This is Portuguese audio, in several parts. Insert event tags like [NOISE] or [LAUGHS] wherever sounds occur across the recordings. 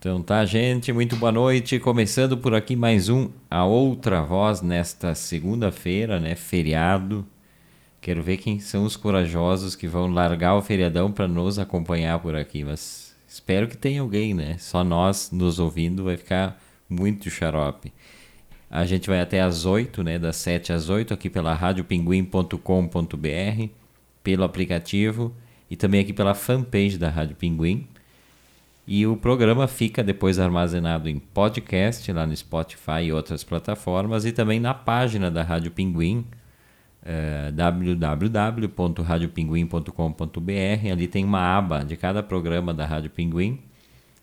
Então tá, gente, muito boa noite. Começando por aqui mais um A Outra Voz nesta segunda-feira, né? Feriado. Quero ver quem são os corajosos que vão largar o feriadão para nos acompanhar por aqui, mas espero que tenha alguém, né? Só nós nos ouvindo vai ficar muito xarope. A gente vai até às 8, né? Das 7 às 8 aqui pela radiopinguim.com.br, pelo aplicativo e também aqui pela fanpage da Rádio Pinguim. E o programa fica depois armazenado em podcast lá no Spotify e outras plataformas e também na página da Rádio Pinguim, uh, www.radiopinguim.com.br. Ali tem uma aba de cada programa da Rádio Pinguim.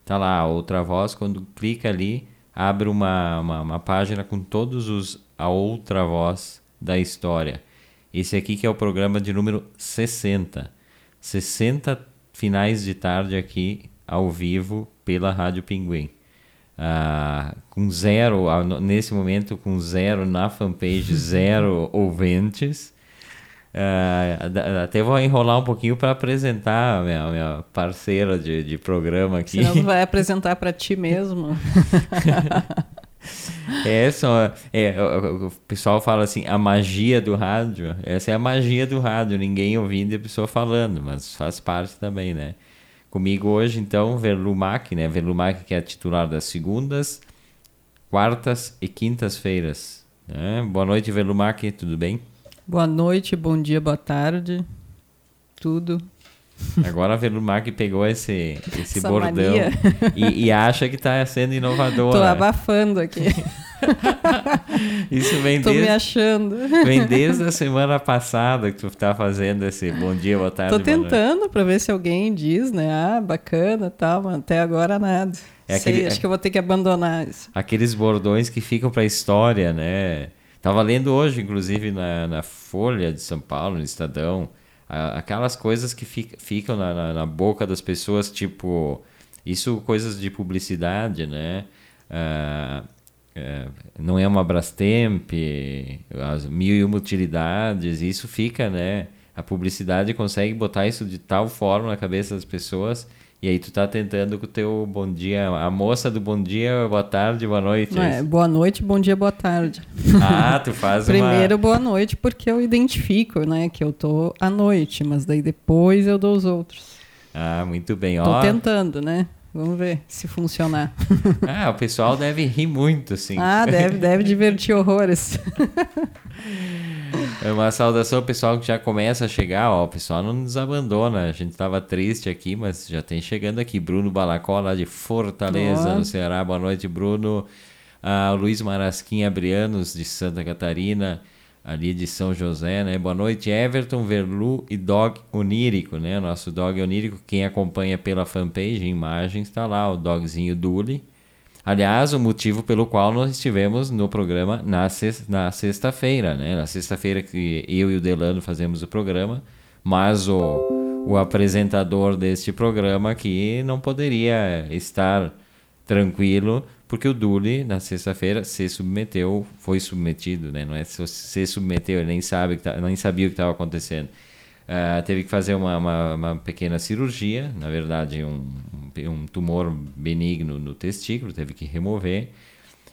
Tá lá a outra voz, quando clica ali, abre uma, uma, uma página com todos os a outra voz da história. Esse aqui que é o programa de número 60. 60 finais de tarde aqui ao vivo pela Rádio Pinguim. Ah, com zero, nesse momento, com zero na fanpage, [LAUGHS] zero ouvintes. Uh, até vou enrolar um pouquinho para apresentar a minha, minha parceira de, de programa aqui. Você não vai [LAUGHS] apresentar para ti mesmo. [LAUGHS] é, só, é, o, o, pessoal fala assim, a magia do rádio. Essa é a magia do rádio, ninguém ouvindo e a pessoa falando, mas faz parte também, né? Comigo hoje, então, Verlumac, né? Verlumac que é titular das segundas, quartas e quintas-feiras. Né? Boa noite, Verlumac, tudo bem? Boa noite, bom dia, boa tarde, tudo. Agora a Verlumac pegou esse, esse bordão e, e, acha que está sendo inovadora. Tô abafando aqui. [LAUGHS] Isso vem Tô desde, me achando. Vem desde a semana passada que tu tá fazendo esse bom dia, boa tarde. Tô tentando para ver se alguém diz, né? Ah, bacana tal, mas até agora nada. É Sei, aquele, acho que eu vou ter que abandonar isso. Aqueles bordões que ficam para a história, né? Tava lendo hoje, inclusive, na, na Folha de São Paulo, no Estadão, aquelas coisas que fica, ficam na, na, na, boca das pessoas, tipo, isso coisas de publicidade, né? Uh, não é uma Brastemp, as mil e uma utilidades, isso fica, né? A publicidade consegue botar isso de tal forma na cabeça das pessoas e aí tu tá tentando com o teu bom dia, a moça do bom dia, boa tarde, boa noite. É, boa noite, bom dia, boa tarde. Ah, tu faz Primeiro uma... boa noite porque eu identifico, né, que eu tô à noite, mas daí depois eu dou os outros. Ah, muito bem. Tô Ó, tentando, né? Vamos ver se funcionar. [LAUGHS] Ah, o pessoal deve rir muito, assim. Ah, deve, deve divertir horrores. É uma saudação ao pessoal que já começa a chegar, ó, o pessoal não nos abandona, a gente estava triste aqui, mas já tem chegando aqui, Bruno Balacó lá de Fortaleza, no Ceará, boa noite Bruno, ah, Luiz Marasquim Abrianos de Santa Catarina, ali de São José, né? Boa noite, Everton, Verlu e Dog Onírico, né? Nosso Dog Onírico, quem acompanha pela fanpage, imagens, está lá, o dogzinho Duli. Aliás, o motivo pelo qual nós estivemos no programa na, sexta-feira, né? Na sexta-feira que eu e o Delano fazemos o programa, mas o, o apresentador deste programa aqui não poderia estar tranquilo porque o Duli, na sexta-feira, se submeteu, foi submetido, né? Não é se submeteu, ele nem, sabe, tá, nem sabia o que estava acontecendo. Uh, teve que fazer uma, uma, uma, pequena cirurgia, na verdade, um, um tumor benigno no testículo, teve que remover.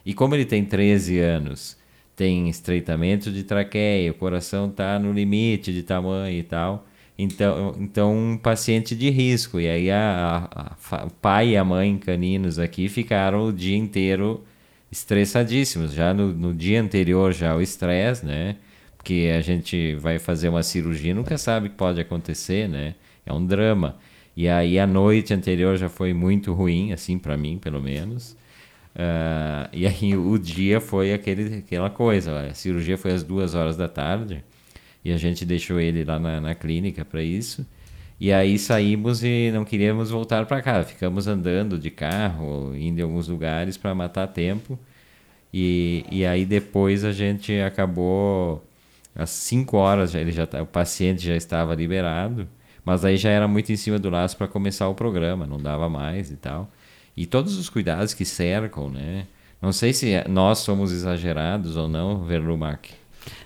E como ele tem 13 anos, tem estreitamento de traqueia, o coração está no limite de tamanho e tal, então, então um paciente de risco. E aí a, a, a, o pai e a mãe caninos aqui ficaram o dia inteiro estressadíssimos. Já no, no dia anterior, já o estresse, né? Porque a gente vai fazer uma cirurgia, nunca sabe o que pode acontecer, né? É um drama. E aí a noite anterior já foi muito ruim, assim, para mim, pelo menos. Uh, e aí o dia foi aquele, aquela coisa. A cirurgia foi às duas horas da tarde e a gente deixou ele lá na, na clínica para isso. E aí saímos e não queríamos voltar para casa. Ficamos andando de carro, indo em alguns lugares para matar tempo. E, e aí depois a gente acabou às 5 horas, ele já tá, o paciente já estava liberado, mas aí já era muito em cima do laço para começar o programa, não dava mais e tal. E todos os cuidados que cercam, né? Não sei se nós somos exagerados ou não, Verlumac.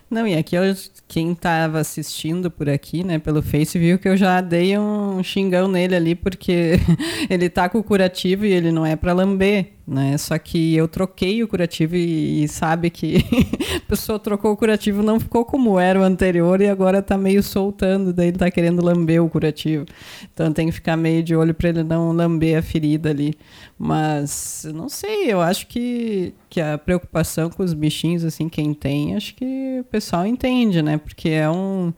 Não, e aqui eu, quem estava assistindo por aqui, né, pelo Face, viu que eu já dei um xingão nele ali, porque [LAUGHS] ele tá com o curativo e ele não é para lamber, né? Só que eu troquei o curativo e, e sabe que [LAUGHS] a pessoa trocou o curativo, não ficou como era o anterior e agora tá meio soltando, daí ele tá querendo lamber o curativo. Então tem que ficar meio de olho para ele não lamber a ferida ali. Mas não sei, eu acho que, que a preocupação com os bichinhos, assim, quem tem, acho que pessoal entende, né? Porque é um,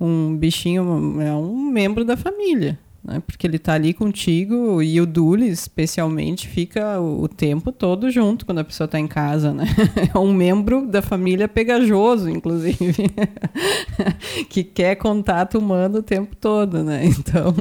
um bichinho, é um membro da família né? Porque ele está ali contigo e o Dule, especialmente, fica o, o tempo todo junto quando a pessoa está em casa, né? [LAUGHS] É um membro da família pegajoso, inclusive, [LAUGHS] que quer contato humano o tempo todo, né? [LAUGHS] Então,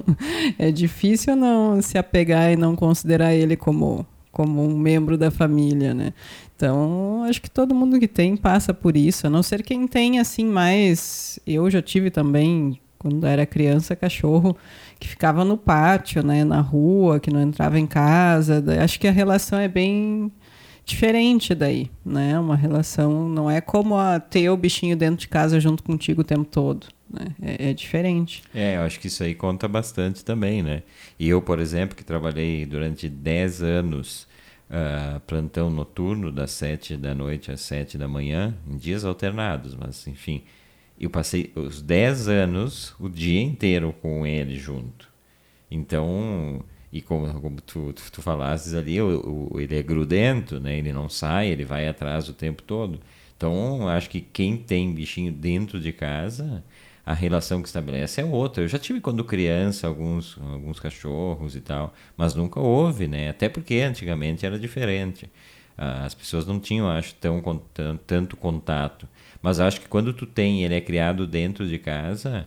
é difícil não se apegar e não considerar ele como como um membro da família, né? Então, acho que todo mundo que tem passa por isso, a não ser quem tem assim mais. Eu já tive também quando era criança, cachorro que ficava no pátio, né, na rua, que não entrava em casa. Acho que a relação é bem diferente daí, né? Uma relação não é como ter o bichinho dentro de casa junto contigo o tempo todo. Né? É, é, diferente. É, eu acho que isso aí conta bastante também, né? E eu, por exemplo, que trabalhei durante 10 anos uh, plantão noturno, das 7 da noite às 7 da manhã, em dias alternados, mas enfim, eu passei os 10 anos o dia inteiro com ele junto. Então, e como, como tu, tu, tu falasses ali, o, ele é grudento, né? ele não sai, ele vai atrás o tempo todo. Então, acho que quem tem bichinho dentro de casa, a relação que estabelece é outra. Eu já tive quando criança alguns, alguns cachorros e tal, mas nunca houve, né? Até porque antigamente era diferente. As pessoas não tinham, acho, tão, tanto contato. Mas acho que quando tu tem, ele é criado dentro de casa,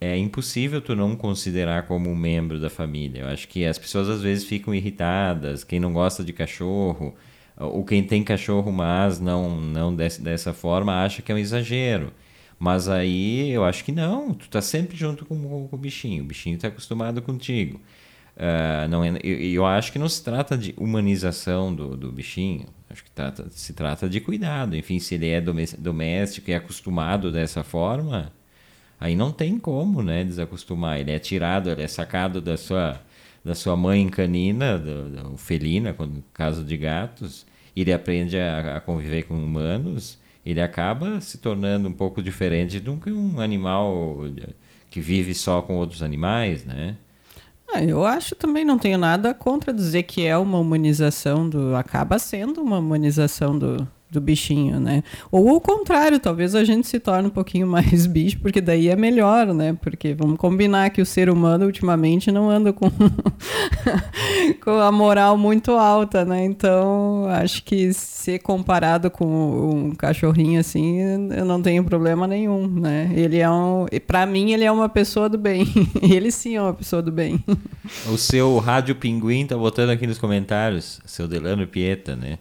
é impossível tu não considerar como um membro da família. Eu acho que as pessoas às vezes ficam irritadas, quem não gosta de cachorro, ou quem tem cachorro mas não não desse, dessa forma acha que é um exagero. Mas aí eu acho que não, tu tá sempre junto com, com o bichinho, o bichinho está acostumado contigo. Uh, não é, eu, eu, acho que não se trata de humanização do, do bichinho, acho que trata, se trata de cuidado. Enfim, se ele é doméstico e é acostumado dessa forma, aí não tem como né, desacostumar. Ele é tirado, ele é sacado da sua, da sua mãe canina, do, do felina, no caso de gatos, ele aprende a, a conviver com humanos, ele acaba se tornando um pouco diferente do que um animal que vive só com outros animais, né? Ah, eu acho também não tenho nada contra dizer que é uma humanização do. acaba sendo uma humanização do, do bichinho, né? Ou o contrário, talvez a gente se torne um pouquinho mais [LAUGHS] bicho, porque daí é melhor, né? Porque vamos combinar que o ser humano ultimamente não anda com, [LAUGHS] com a moral muito alta, né? Então, acho que ser comparado com um cachorrinho assim, eu não tenho problema nenhum, né? Ele é um, para mim ele é uma pessoa do bem. [LAUGHS] ele sim é uma pessoa do bem. O seu rádio pinguim tá botando aqui nos comentários, seu Delano Pieta, né?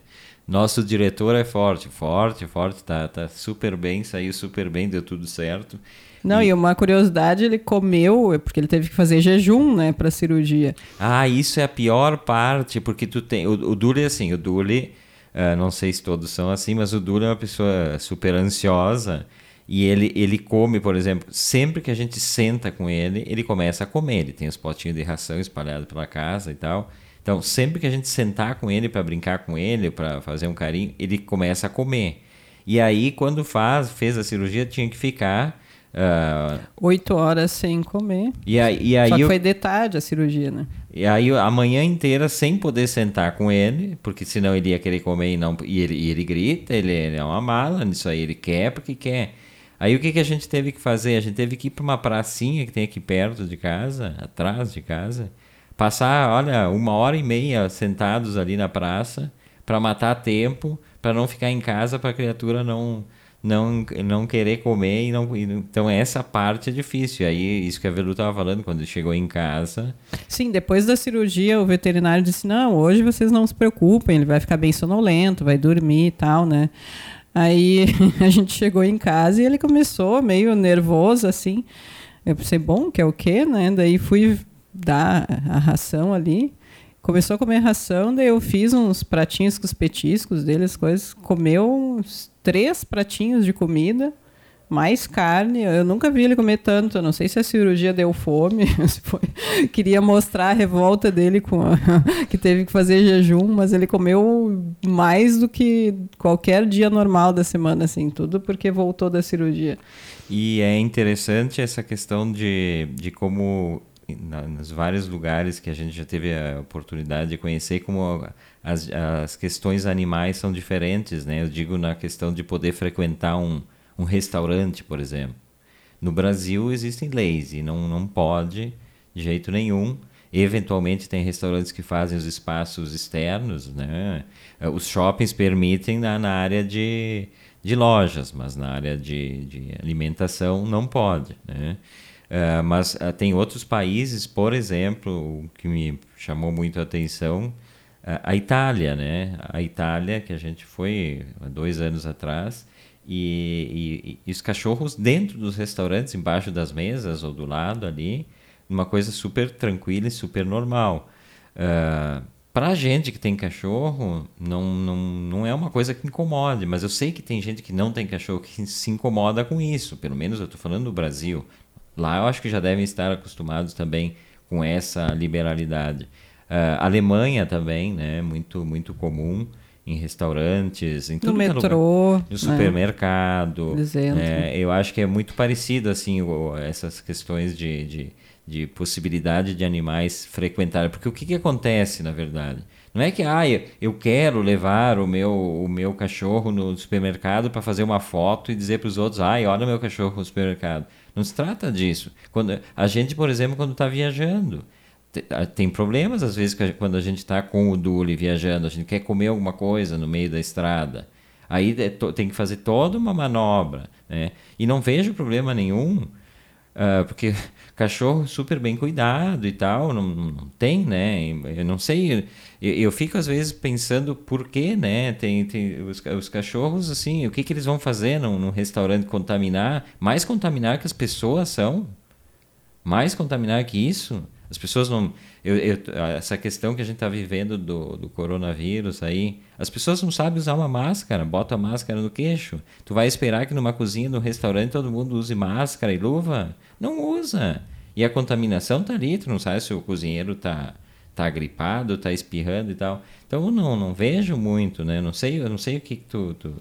Nosso diretor é forte, forte, forte, tá, tá super bem, saiu super bem, deu tudo certo. Não, e... e uma curiosidade, ele comeu, porque ele teve que fazer jejum, né, pra cirurgia. Ah, isso é a pior parte, porque tu tem. O, o Dule é assim, o Dule, uh, não sei se todos são assim, mas o Dule é uma pessoa super ansiosa. E ele, ele come, por exemplo, sempre que a gente senta com ele, ele começa a comer. Ele tem os potinhos de ração espalhados pela casa e tal. Então, sempre que a gente sentar com ele para brincar com ele, para fazer um carinho, ele começa a comer. E aí, quando faz, fez a cirurgia, tinha que ficar Uh, Oito horas sem comer. E aí, e aí Só que eu, foi de tarde a cirurgia, né? E aí a manhã inteira sem poder sentar com ele, porque senão ele ia querer comer e não. E ele, e ele grita, ele, ele, é uma mala nisso aí, ele quer porque quer. Aí o que, que a gente teve que fazer? A gente teve que ir para uma pracinha que tem aqui perto de casa, atrás de casa, Passar, olha, uma hora e meia sentados ali na praça para matar tempo, para não ficar em casa, para a criatura não não não querer comer e não então essa parte é difícil. Aí isso que a Velu estava falando quando chegou em casa. Sim depois da cirurgia o veterinário disse não hoje vocês não se preocupem ele vai ficar bem sonolento vai dormir e tal né? Aí [LAUGHS] a gente chegou em casa e ele começou meio nervoso assim. Eu pensei bom que é o quê né? Daí fui dar a ração ali. Começou a comer ração, daí eu fiz uns pratinhos com os petiscos dele, as coisas. Comeu uns três pratinhos de comida. mais carne. Eu nunca vi ele comer tanto. Eu não sei se a cirurgia deu fome, [LAUGHS] queria mostrar a revolta dele com a... [LAUGHS] que teve que fazer jejum, mas ele comeu mais do que qualquer dia normal da semana, assim, tudo porque voltou da cirurgia. E é interessante essa questão de, de como na, nos vários lugares que a gente já teve a oportunidade de conhecer como as, as questões animais são diferentes, né? Eu digo na questão de poder frequentar um, um restaurante, por exemplo. No Brasil existem leis e não, não pode de jeito nenhum. Eventualmente tem restaurantes que fazem os espaços externos, né? Os shoppings permitem na, na área de, de lojas, mas na área de, de alimentação não pode, né? Uh, mas uh, tem outros países, por exemplo, que me chamou muito a atenção, uh, a Itália, né? A Itália, que a gente foi há dois anos atrás, e, e, e, os cachorros dentro dos restaurantes, embaixo das mesas ou do lado ali, uma coisa super tranquila e super normal. Uh, para a gente que tem cachorro, não, não, não é uma coisa que incomode, mas eu sei que tem gente que não tem cachorro que se incomoda com isso, pelo menos eu estou falando do Brasil. Lá eu acho que já devem estar acostumados também com essa liberalidade. Uh, Alemanha também, né? Muito, muito comum em restaurantes, em tudo no metrô, lugar. no supermercado. Né? É, eu acho que é muito parecido assim o, essas questões de, de, de, possibilidade de animais frequentarem, porque o que, que acontece na verdade? Não é que ah, eu quero levar o meu, o meu cachorro no supermercado para fazer uma foto e dizer para os outros, ai, olha o meu cachorro no supermercado. Não se trata disso. Quando, a gente, por exemplo, quando está viajando, tem problemas às vezes quando a gente está com o Dule viajando, a gente quer comer alguma coisa no meio da estrada. Aí é tem que fazer toda uma manobra. Né? E não vejo problema nenhum, uh, porque cachorro super bem cuidado e tal, não, não tem, né? Eu não sei, eu, eu, fico às vezes pensando por que, né? Tem, tem os, os cachorros, assim, o que, que eles vão fazer num, num restaurante contaminar? Mais contaminar que as pessoas são? Mais contaminar que isso? As pessoas não. Eu, eu, essa questão que a gente está vivendo do, do coronavírus aí, as pessoas não sabem usar uma máscara, bota a máscara no queixo. Tu vai esperar que numa cozinha, num restaurante, todo mundo use máscara e luva? Não usa. E a contaminação tá ali, tu não sabe se o cozinheiro tá, tá gripado, tá espirrando e tal. Então não, não vejo muito, né? Não sei, eu não sei o que, que tu, tu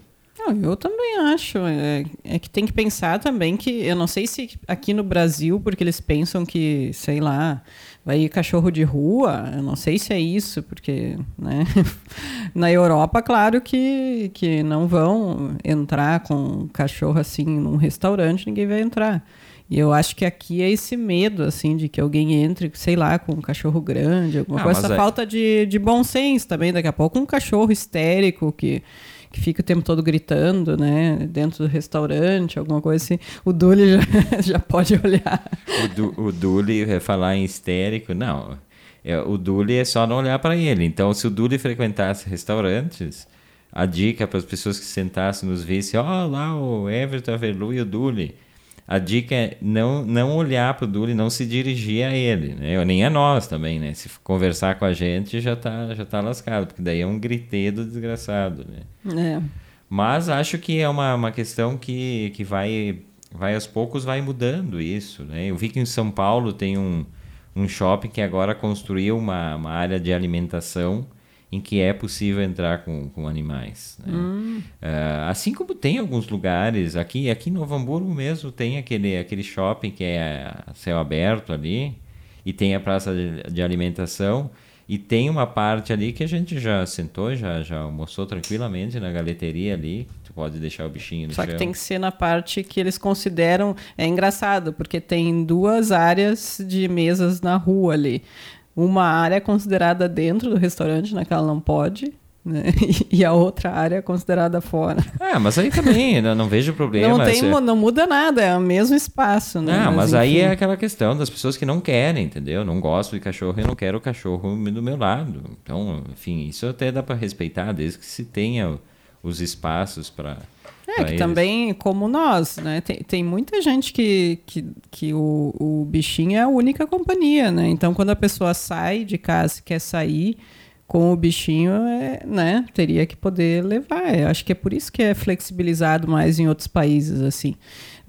eu também acho. É, é, que tem que pensar também que eu não sei se aqui no Brasil, porque eles pensam que, sei lá, vai ir cachorro de rua, eu não sei se é isso, porque né? [LAUGHS] na Europa, claro que, que não vão entrar com cachorro assim num restaurante, ninguém vai entrar. E eu acho que aqui é esse medo, assim, de que alguém entre, sei lá, com um cachorro grande, alguma ah, coisa. Essa é... falta de, de bom senso também, daqui a pouco um cachorro histérico que que fica o tempo todo gritando, né? Dentro do restaurante, alguma coisa assim. O Duli já, [LAUGHS] já pode olhar. O, du, o Duli, é falar em histérico, não. É, o Duli é só não olhar para ele. Então, se o Duli frequentasse restaurantes, a dica para as pessoas que sentassem nos vissem, ó, oh, lá o Everton Averlu e o Duli a dica é não, não olhar para o Duli, não se dirigir a ele, né? nem a nós também, né? Se conversar com a gente já tá, já tá lascado, porque daí é um gritedo desgraçado, né? É. Mas acho que é uma, uma questão que, que vai, vai aos poucos vai mudando isso, né? Eu vi que em São Paulo tem um, um shopping que agora construiu uma, uma área de alimentação em que é possível entrar com, com animais. Né? Hum. Uh, assim como tem alguns lugares, aqui, aqui em Novo Hamburgo mesmo tem aquele, aquele shopping que é céu aberto ali, e tem a praça de, de alimentação, e tem uma parte ali que a gente já sentou, já, já almoçou tranquilamente na galeteria ali. Pode deixar o bichinho no Só chão. que tem que ser na parte que eles consideram. É engraçado, porque tem duas áreas de mesas na rua ali uma área considerada dentro do restaurante, naquela não pode, né? [LAUGHS] E a outra área considerada fora. Ah, mas aí também, [LAUGHS] não, não vejo problema. Não, tem, não muda nada, é o mesmo espaço, né? Não, mas, mas aí é aquela questão das pessoas que não querem, entendeu? Não gosto de cachorro e não quero o cachorro do meu lado. Então, enfim, isso até dá para respeitar, desde que se tenha os espaços para é, que eles. também, como nós, né? Tem, tem muita gente que, que, que o, o bichinho é a única companhia, né? Então, quando a pessoa sai de casa e quer sair com o bichinho, é, né, teria que poder levar. Eu acho que é por isso que é flexibilizado mais em outros países, assim.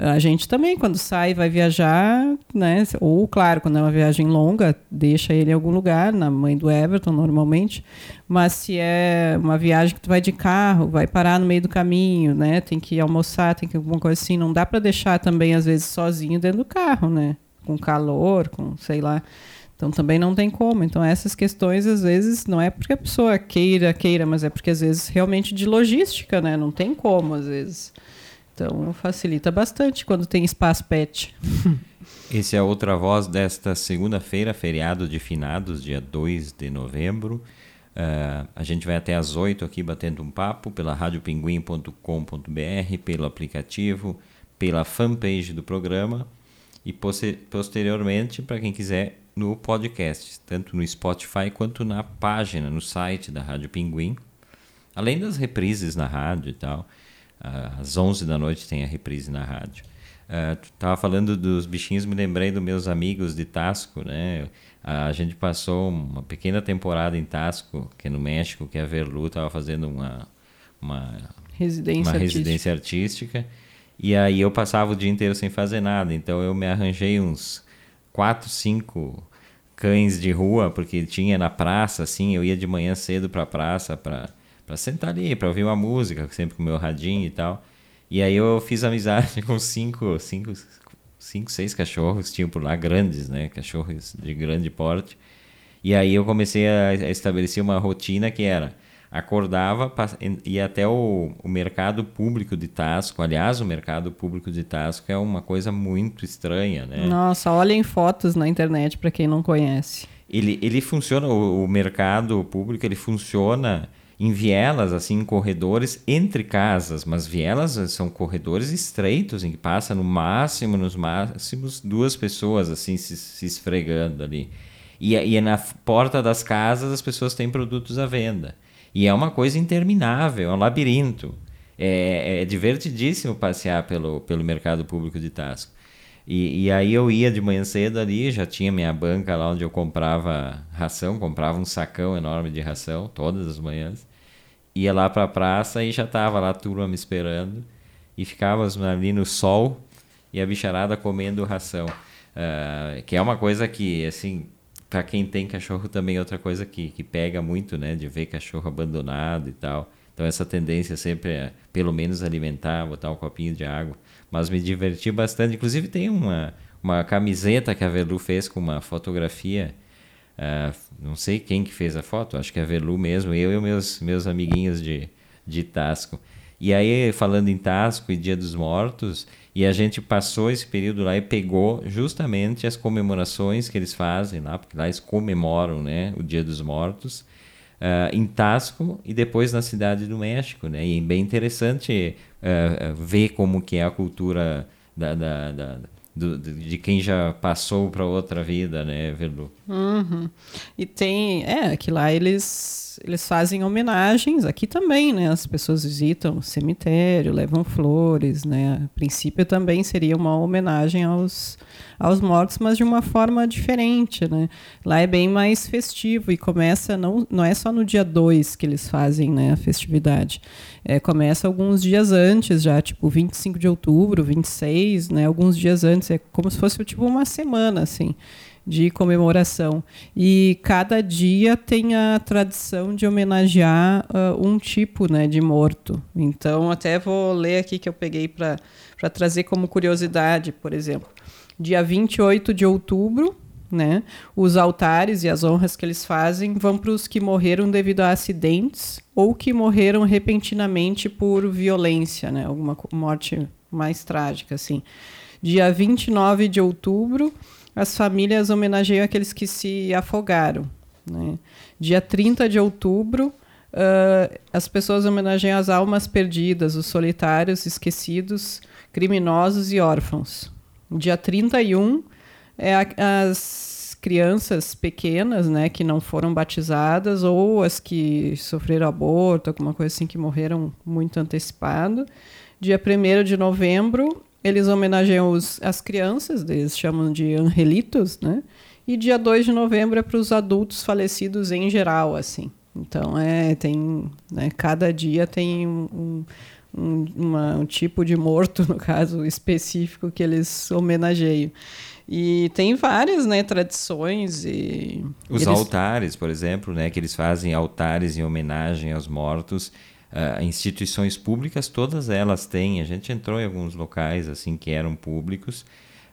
A gente também, quando sai, vai viajar, né? Ou, claro, quando é uma viagem longa, deixa ele em algum lugar, na mãe do Everton, normalmente. Mas se é uma viagem que tu vai de carro, vai parar no meio do caminho, né? Tem que almoçar, tem que alguma coisa assim. Não dá para deixar também, às vezes, sozinho dentro do carro, né? Com calor, com sei lá. Então também não tem como. Então essas questões às vezes não é porque a pessoa queira, queira, mas é porque às vezes realmente de logística, né? Não tem como às vezes. Então facilita bastante quando tem espaço pet. [LAUGHS] Esse é outra voz desta segunda-feira, feriado de finados, dia 2 de novembro. Uh, a gente vai até às 8 aqui batendo um papo pela radiopinguim.com.br, pelo aplicativo, pela fanpage do programa e posteriormente, para quem quiser, no podcast, tanto no Spotify quanto na página, no site da Rádio Pinguim. Além das reprises na rádio e tal. Às 11 da noite tem a reprise na rádio. Uh, tu estava falando dos bichinhos, me lembrei dos meus amigos de Tasco, né? A gente passou uma pequena temporada em Tasco, que é no México, que a Verlu estava fazendo uma, uma, residência, uma artística. residência artística. E aí eu passava o dia inteiro sem fazer nada. Então eu me arranjei uns quatro, cinco cães de rua, porque tinha na praça, assim, eu ia de manhã cedo para a praça para para sentar ali, para ouvir uma música, sempre com o meu radinho e tal. E aí eu fiz amizade [LAUGHS] com cinco, cinco, cinco, seis cachorros, tinham por lá grandes, né? Cachorros de grande porte. E aí eu comecei a estabelecer uma rotina que era acordava, ia até o, o mercado público de Tasco. Aliás, o mercado público de Tasco é uma coisa muito estranha, né? Nossa, olhem fotos na internet para quem não conhece. Ele, ele funciona, o, o mercado público, ele funciona em vielas, assim, em corredores entre casas, mas vielas são corredores estreitos, em que passa no máximo, nos máximos, duas pessoas, assim, se, se esfregando ali. E, e na porta das casas as pessoas têm produtos à venda. E é uma coisa interminável, é um labirinto. É, é divertidíssimo passear pelo, pelo mercado público de Tasco. E, e, aí eu ia de manhã cedo ali, já tinha minha banca lá onde eu comprava ração, comprava um sacão enorme de ração todas as manhãs ia lá para a praça e já tava lá a turma me esperando e ficávamos ali no sol e a bicharada comendo ração. Uh, que é uma coisa que, assim, para quem tem cachorro também é outra coisa que, que pega muito, né? De ver cachorro abandonado e tal. Então essa tendência sempre é, pelo menos, alimentar, botar um copinho de água. Mas me diverti bastante. Inclusive tem uma, uma camiseta que a Velu fez com uma fotografia Uh, não sei quem que fez a foto, acho que é a Velu mesmo, eu e meus, meus amiguinhos de, de Tasco. E aí, falando em Tasco e Dia dos Mortos, e a gente passou esse período lá e pegou justamente as comemorações que eles fazem lá, porque lá eles comemoram né, o Dia dos Mortos, uh, em Tasco e depois na Cidade do México. Né? E é bem interessante uh, ver como que é a cultura da, da, da do, de quem já passou para outra vida, né, Verlu? Uhum. E tem, é, que lá eles, eles fazem homenagens, aqui também, né, as pessoas visitam o cemitério, levam flores, né, a princípio também seria uma homenagem aos, aos mortos, mas de uma forma diferente, né, lá é bem mais festivo e começa, não, não é só no dia 2 que eles fazem, né, a festividade, é, começa alguns dias antes já, tipo 25 de outubro, 26, né, alguns dias antes, é como se fosse tipo uma semana, assim, de comemoração. E cada dia tem a tradição de homenagear uh, um tipo né, de morto. Então, até vou ler aqui que eu peguei para trazer como curiosidade, por exemplo. Dia 28 de outubro, né, os altares e as honras que eles fazem vão para os que morreram devido a acidentes ou que morreram repentinamente por violência, né, alguma morte mais trágica, assim. Dia 29 de outubro, as famílias homenageiam aqueles que se afogaram. Né? Dia 30 de outubro, uh, as pessoas homenageiam as almas perdidas, os solitários, esquecidos, criminosos e órfãos. Dia 31 é a, as crianças pequenas, né, que não foram batizadas ou as que sofreram aborto, alguma coisa assim que morreram muito antecipado. Dia 1 de novembro eles homenageiam os, as crianças, eles chamam de angelitos, né? E dia 2 de novembro é para os adultos falecidos em geral, assim. Então, é, tem, né, cada dia tem um, um, uma, um tipo de morto, [LAUGHS] no caso específico, que eles homenageiam. E tem várias né, tradições e... Os eles... altares, por exemplo, né, que eles fazem altares em homenagem aos mortos. Uh, instituições públicas, todas elas têm. A gente entrou em alguns locais assim que eram públicos.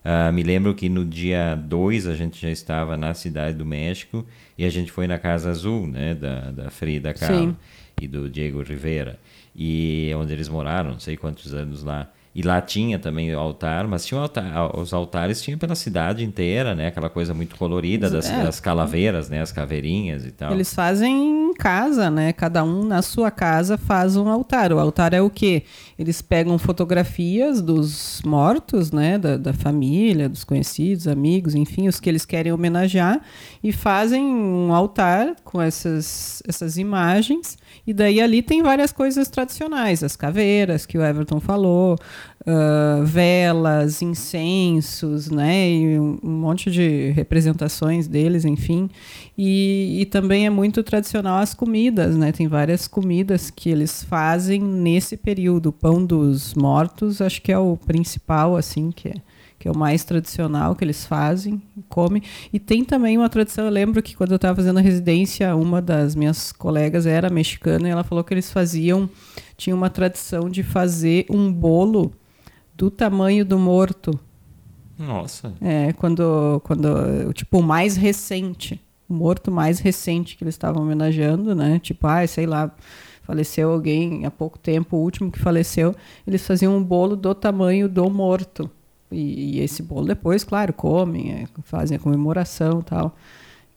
Uh, me lembro que no dia 2 a gente já estava na Cidade do México e a gente foi na Casa Azul, né, da, da Frida Kahlo e do Diego Rivera, e onde eles moraram, não sei quantos anos lá. E lá tinha também o altar, mas tinha altar, os altares tinha pela cidade inteira, né? Aquela coisa muito colorida das, é. das calaveiras, né? As caveirinhas e tal. Eles fazem em casa, né? Cada um na sua casa faz um altar. O altar é o quê? Eles pegam fotografias dos mortos, né? Da, da família, dos conhecidos, amigos, enfim, os que eles querem homenagear e fazem um altar com essas, essas imagens e daí ali tem várias coisas tradicionais, as caveiras que o Everton falou, uh, velas, incensos, né? E um, monte de representações deles, enfim. E, e também é muito tradicional as comidas, né? Tem várias comidas que eles fazem nesse período. O pão dos mortos, acho que é o principal, assim, que é que é o mais tradicional que eles fazem, come. E tem também uma tradição, eu lembro que quando eu estava fazendo a residência, uma das minhas colegas era mexicana e ela falou que eles faziam, tinha uma tradição de fazer um bolo do tamanho do morto. Nossa. É, quando, quando tipo, o mais recente, o morto mais recente que eles estavam homenageando, né? Tipo, ah, sei lá, faleceu alguém há pouco tempo, o último que faleceu, eles faziam um bolo do tamanho do morto. E, e esse bolo depois, claro, comem, é, fazem a comemoração tal.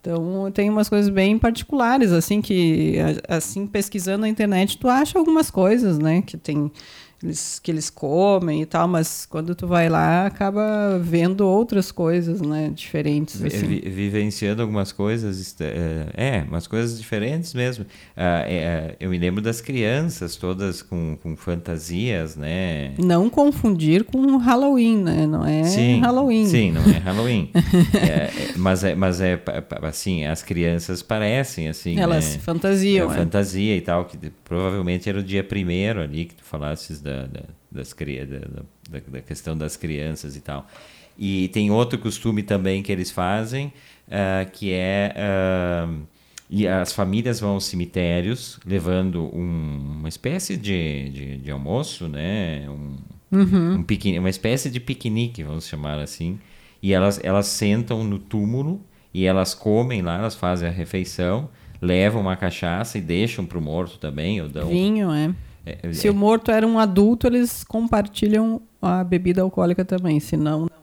Então tem umas coisas bem particulares, assim, que assim, pesquisando na internet, tu acha algumas coisas, né? Que tem eles, que eles comem e tal, mas quando tu vai lá, acaba vendo outras coisas, né, diferentes. Assim. Vi, vivenciando algumas coisas, é, é, umas coisas diferentes mesmo. Ah, é, eu me lembro das crianças todas com, com fantasias, né? Não confundir com Halloween, né? Não é sim, Halloween. Sim, não é Halloween. [LAUGHS] é, é, mas é, mas é assim, as crianças parecem assim. Elas né? fantasiam. É, fantasia e tal, que provavelmente era o dia primeiro ali que tu falasses da da, da das, da, da, questão das crianças e tal. E tem outro costume também que eles fazem, uh, que é. Uh, e as famílias vão aos cemitérios levando um, uma espécie de, de, de, almoço, né? Um, uhum. um uma espécie de piquenique, vamos chamar assim. E elas, elas sentam no túmulo e elas comem lá, elas fazem a refeição, levam uma cachaça e deixam para o morto também. Ou dão, Vinho, é. É, é, Se o morto era um adulto, eles compartilham a bebida alcoólica também, se não, não. [LAUGHS]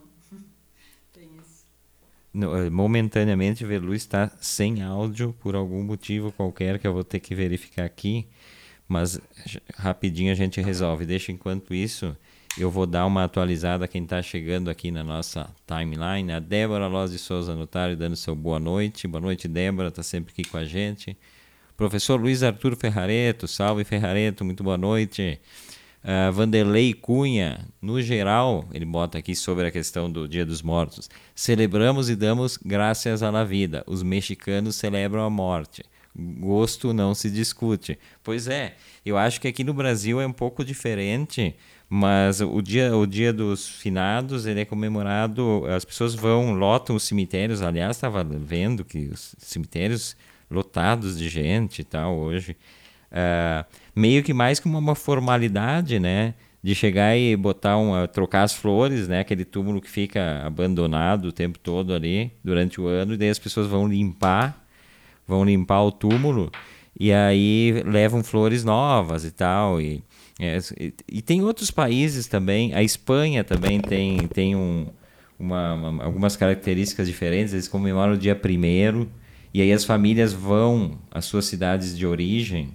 É, momentaneamente, Velu está sem áudio por algum motivo qualquer que eu vou ter que verificar aqui, mas rapidinho a gente resolve. Deixa enquanto isso, eu vou dar uma atualizada a quem está chegando aqui na nossa timeline. A Débora Loz de Souza Notário dando seu boa noite. Boa noite, Débora, está sempre aqui com a gente. Professor Luiz Arthur Ferrareto, salve Ferrareto, muito boa noite. Uh, Vanderlei Cunha, no geral, ele bota aqui sobre a questão do Dia dos Mortos. Celebramos e damos graças à vida. Os mexicanos celebram a morte. Gosto não se discute. Pois é, eu acho que aqui no Brasil é um pouco diferente, mas o dia, o dia dos finados ele é comemorado. As pessoas vão, lotam os cemitérios. Aliás, estava vendo que os cemitérios lotados de gente e tal hoje. Uh, meio que mais como uma formalidade, né? De chegar e botar uma, trocar as flores, né? Aquele túmulo que fica abandonado o tempo todo ali durante o ano, e daí as pessoas vão limpar, vão limpar o túmulo e aí levam flores novas e tal. E, é, e, e tem outros países também, a Espanha também tem, tem um, uma, uma, algumas características diferentes, eles comemoram o dia primeiro e aí as famílias vão às suas cidades de origem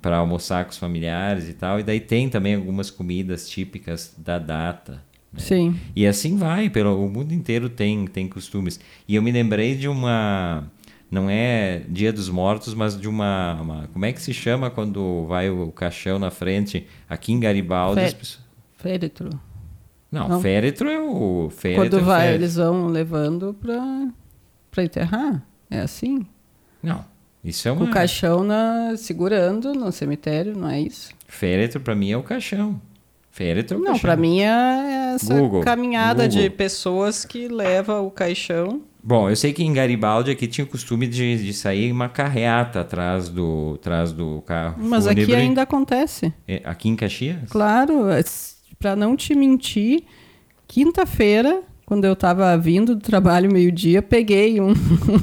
para almoçar com os familiares e tal. E daí tem também algumas comidas típicas da data. Né? Sim. E assim vai, pelo o mundo inteiro tem, tem costumes. E eu me lembrei de uma. Não é Dia dos Mortos, mas de uma, uma Como é que se chama quando vai o caixão na frente? Aqui em Garibaldi. Fé, pessoas... Féretro. Não, Não, féretro é o. Féretro quando é vai, féretro. eles vão levando para enterrar. É assim? Não. Isso é uma... O caixão na, segurando no cemitério, não é isso? Féretro para mim é o caixão. Féretro é o Não, para mim é essa Google, caminhada Google. de pessoas que leva o caixão. Bom, eu sei que em Garibaldi aqui tinha o costume de, de sair uma carreata atrás do, atrás do carro Mas aqui fúnebre. ainda acontece. É, Aqui em Caxias? Claro, para não te mentir, quinta-feira, quando eu tava vindo do trabalho meio-dia, peguei um.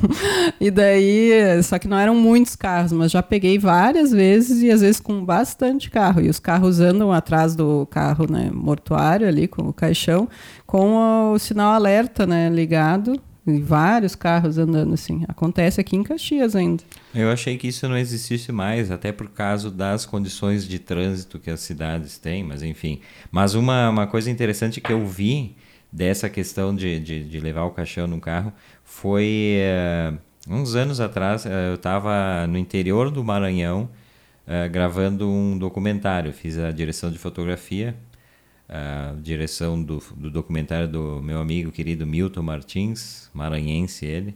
[LAUGHS] e daí, só que não eram muitos carros, mas já peguei várias vezes e às vezes com bastante carro. E os carros andam atrás do carro, né, mortuário ali com o caixão, com o sinal alerta, né, ligado. E vários carros andando assim. Acontece aqui em Caxias ainda. Eu achei que isso não existisse mais, até por causa das condições de trânsito que as cidades têm, mas enfim. Mas uma, uma coisa interessante que eu vi dessa questão de, de, de levar o caixão no carro foi eh, uns anos atrás, eh, eu estava no interior do Maranhão eh, gravando um documentário, fiz a direção de fotografia, a direção do, do documentário do meu amigo querido Milton Martins, maranhense ele.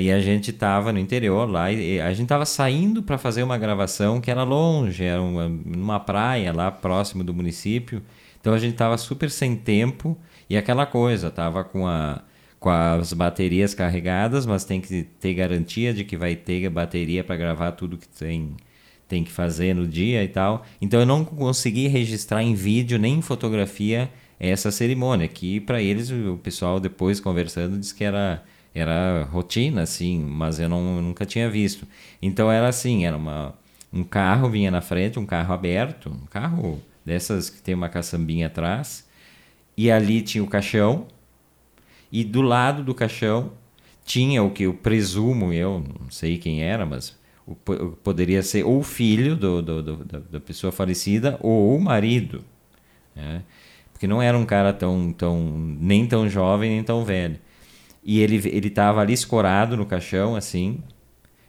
E a gente estava no interior lá, e a gente estava saindo para fazer uma gravação que era longe, era uma, numa praia lá próximo do município. Então a gente estava super sem tempo e aquela coisa, tava com, a, com as baterias carregadas, mas tem que ter garantia de que vai ter bateria para gravar tudo que tem, tem que fazer no dia e tal. Então eu não consegui registrar em vídeo nem em fotografia essa cerimônia, que para eles o pessoal depois conversando disse que era era rotina assim, mas eu não, nunca tinha visto. Então era assim, era uma um carro vinha na frente, um carro aberto, um carro dessas que tem uma caçambinha atrás, e ali tinha o caixão, e do lado do caixão tinha o que eu presumo, eu não sei quem era, mas o, po- poderia ser ou o filho do, do- do- da, pessoa falecida ou o marido. né? Porque não era um cara tão, tão, nem tão jovem, nem tão velho. E ele estava ali escorado no caixão, assim,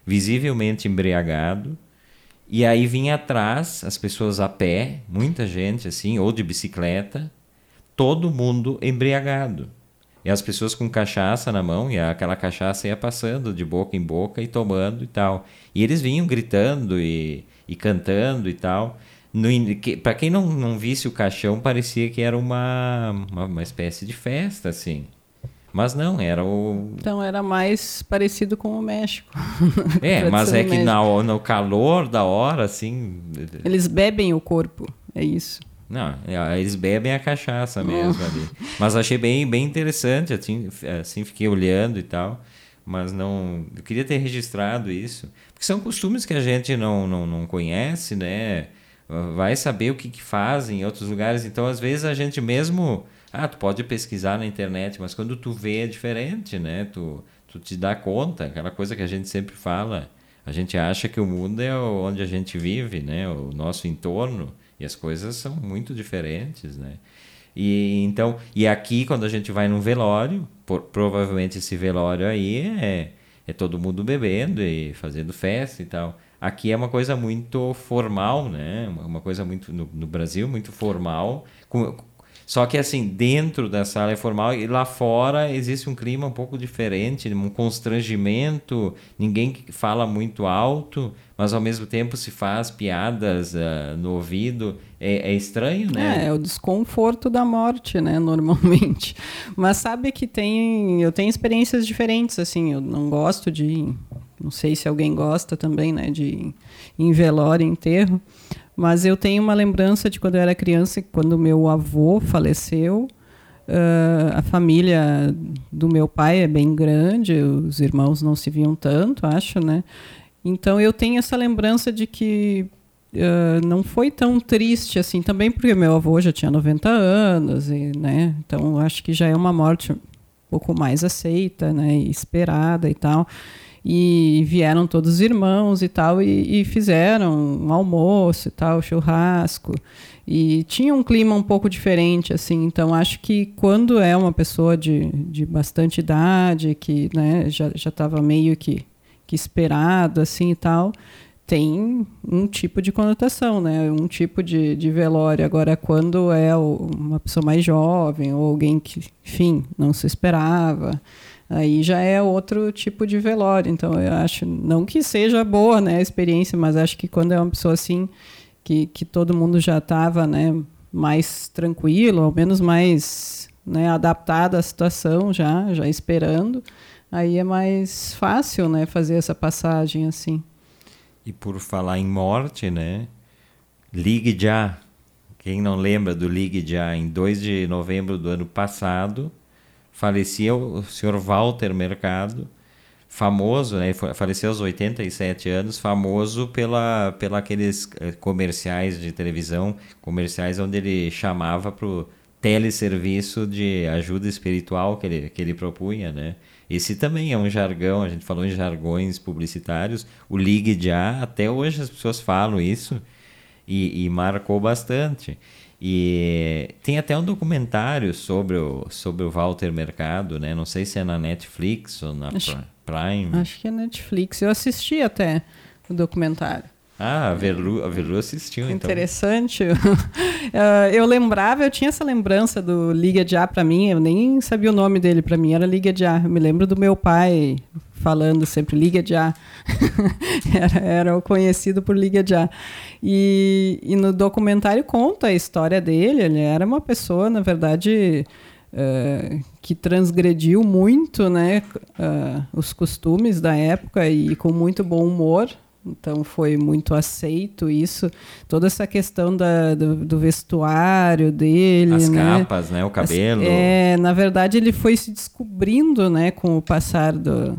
visivelmente embriagado. E aí vinha atrás as pessoas a pé, muita gente assim, ou de bicicleta, todo mundo embriagado. E as pessoas com cachaça na mão, e aquela cachaça ia passando de boca em boca e tomando e tal. E eles vinham gritando e, e cantando e tal. Para quem não, não visse o caixão, parecia que era uma, uma, uma espécie de festa, assim. Mas não, era o. Então era mais parecido com o México. [LAUGHS] É, mas é que na, no calor da hora, assim. Eles bebem o corpo, é isso. Não, é, eles bebem a cachaça mesmo ali. Mas achei bem, bem interessante, assim, assim, fiquei olhando e tal. Mas não. Eu queria ter registrado isso. Porque são costumes que a gente não, não, não conhece, né? Vai saber o que, que fazem em outros lugares. Então, às vezes, a gente mesmo. Ah, tu pode pesquisar na internet, mas quando tu vê é diferente, né? Tu, tu te dá conta, aquela coisa que a gente sempre fala. A gente acha que o mundo é onde a gente vive, né? O nosso entorno. E as coisas são muito diferentes, né? E então, e aqui quando a gente vai num velório, por, provavelmente esse velório aí é, é todo mundo bebendo e fazendo festa e tal. Aqui é uma coisa muito formal, né? Uma, coisa muito no, no Brasil muito formal. Com, só que assim, dentro da sala é formal e lá fora existe um clima um pouco diferente, um constrangimento, ninguém fala muito alto, mas ao mesmo tempo se faz piadas uh, no ouvido. É, é, estranho, né? É, é o desconforto da morte, né, [LAUGHS] normalmente. Mas sabe que tem, eu tenho experiências diferentes, assim, eu não gosto de, não sei se alguém gosta também, né, de em velório, enterro, mas eu tenho uma lembrança de quando eu era criança, quando meu avô faleceu, uh, a família do meu pai é bem grande, os irmãos não se viam tanto, acho, né? Então eu tenho essa lembrança de que uh, não foi tão triste assim, também porque meu avô já tinha 90 anos, e, né? Então acho que já é uma morte um pouco mais aceita, né? E esperada e tal e vieram todos os irmãos e tal e, e, fizeram um almoço e tal churrasco e tinha um clima um pouco diferente assim então acho que quando é uma pessoa de, de bastante idade que né, já estava meio que que esperado assim e tal tem um tipo de conotação, né? Um tipo de, de velório. Agora, quando é uma pessoa mais jovem ou alguém que, enfim, não se esperava, Aí já é outro tipo de velório. Então eu acho, não que seja boa né, a experiência, mas acho que quando é uma pessoa assim, que, que todo mundo já estava né, mais tranquilo, ao menos mais né, adaptado à situação já, já esperando, aí é mais fácil né, fazer essa passagem assim. E por falar em morte, né? Ligue já. Quem não lembra do Ligue já, em 2 de novembro do ano passado, falecia o senhor Walter Mercado, famoso, né? Faleceu aos 87 anos, famoso pela, pela aqueles eh, comerciais de televisão, comerciais onde ele chamava para o teleserviço de ajuda espiritual que ele, que ele propunha, né? Esse também é um jargão, a gente falou em jargões publicitários, o Ligue Já, até hoje as pessoas falam isso e, e marcou bastante. E tem até um documentário sobre o, sobre o Walter Mercado, né? Não sei se é na Netflix ou na acho, Prime. Acho que é Netflix. Eu assisti até o documentário. Ah, a Verlu, a Verlu assistiu, então. Interessante. Ah, [LAUGHS] eu lembrava, eu tinha essa lembrança do Liga de A para mim, eu nem sabia o nome dele, para mim era Liga de A. Eu me lembro do meu pai falando sempre Liga de A. [LAUGHS] era, era o conhecido por Liga de A. E, e no documentário conta a história dele, ele era uma pessoa, na verdade... Uh, que transgrediu muito né, uh, os costumes da época e com muito bom humor. Então foi muito aceito isso, toda essa questão da, do, do vestuário dele, as né? capas, né, o cabelo. As, é, na verdade ele foi se descobrindo, né, com o passar do,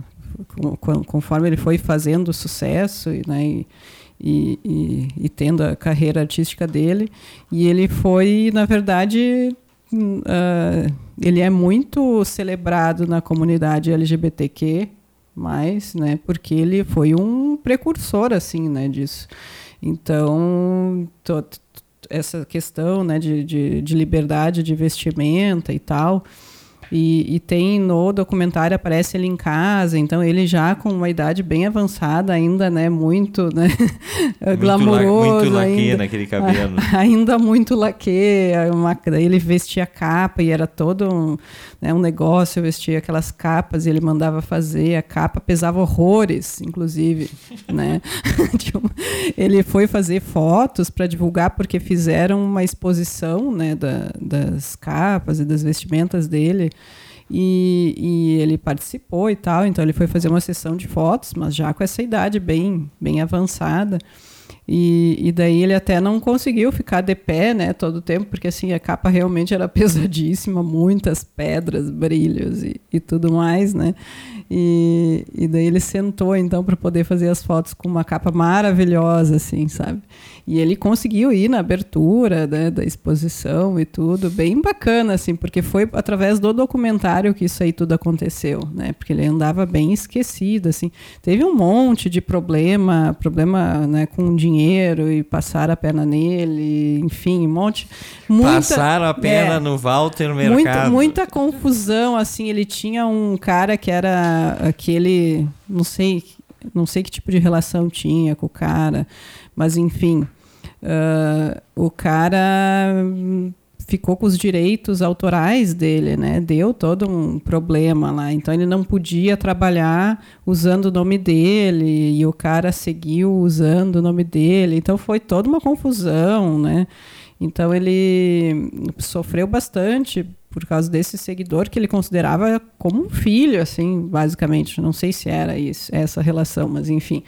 com, conforme ele foi fazendo sucesso, né, e, e, e, e, tendo a carreira artística dele, e ele foi, na verdade, uh, ele é muito celebrado na comunidade LGBTQ, mais, né, porque ele foi um precursor assim, né, disso. Então, essa questão, né, de, de, de liberdade de vestimenta e tal, e, e, tem no documentário aparece ele em casa, então ele já com uma idade bem avançada, ainda, né, muito, né, [LAUGHS] muito glamouroso, la, muito laque ainda, naquele cabelo. [LAUGHS] Ainda muito laque, uma, ele vestia capa e era todo um, né, um negócio, vestia aquelas capas e ele mandava fazer, a capa pesava horrores, inclusive, [LAUGHS] né? Ele foi fazer fotos para divulgar porque fizeram uma exposição, né, da, das capas e das vestimentas dele. E, e, ele participou e tal, então ele foi fazer uma sessão de fotos, mas já com essa idade bem, bem avançada. E, e, daí ele até não conseguiu ficar de pé, né, todo o tempo, porque assim a capa realmente era [LAUGHS] pesadíssima, muitas pedras, brilhos e, e tudo mais, né? E, e daí ele sentou então para poder fazer as fotos com uma capa maravilhosa, assim, sabe? E ele conseguiu ir na abertura né, da exposição e tudo, bem bacana, assim, porque foi através do documentário que isso aí tudo aconteceu, né? Porque ele andava bem esquecido, assim. Teve um monte de problema, problema né, com dinheiro e passar a perna nele, enfim, um monte. Muita, Passaram a perna é, no Walter Mercado. Muita, muita confusão, assim. Ele tinha um cara que era aquele, não sei, não sei que tipo de relação tinha com o cara, mas enfim uh, o cara ficou com os direitos autorais dele, né? Deu todo um problema lá. Então ele não podia trabalhar usando o nome dele e o cara seguiu usando o nome dele. Então foi toda uma confusão, né? Então ele sofreu bastante por causa desse seguidor que ele considerava como um filho, assim, basicamente. Não sei se era isso, essa relação, mas enfim.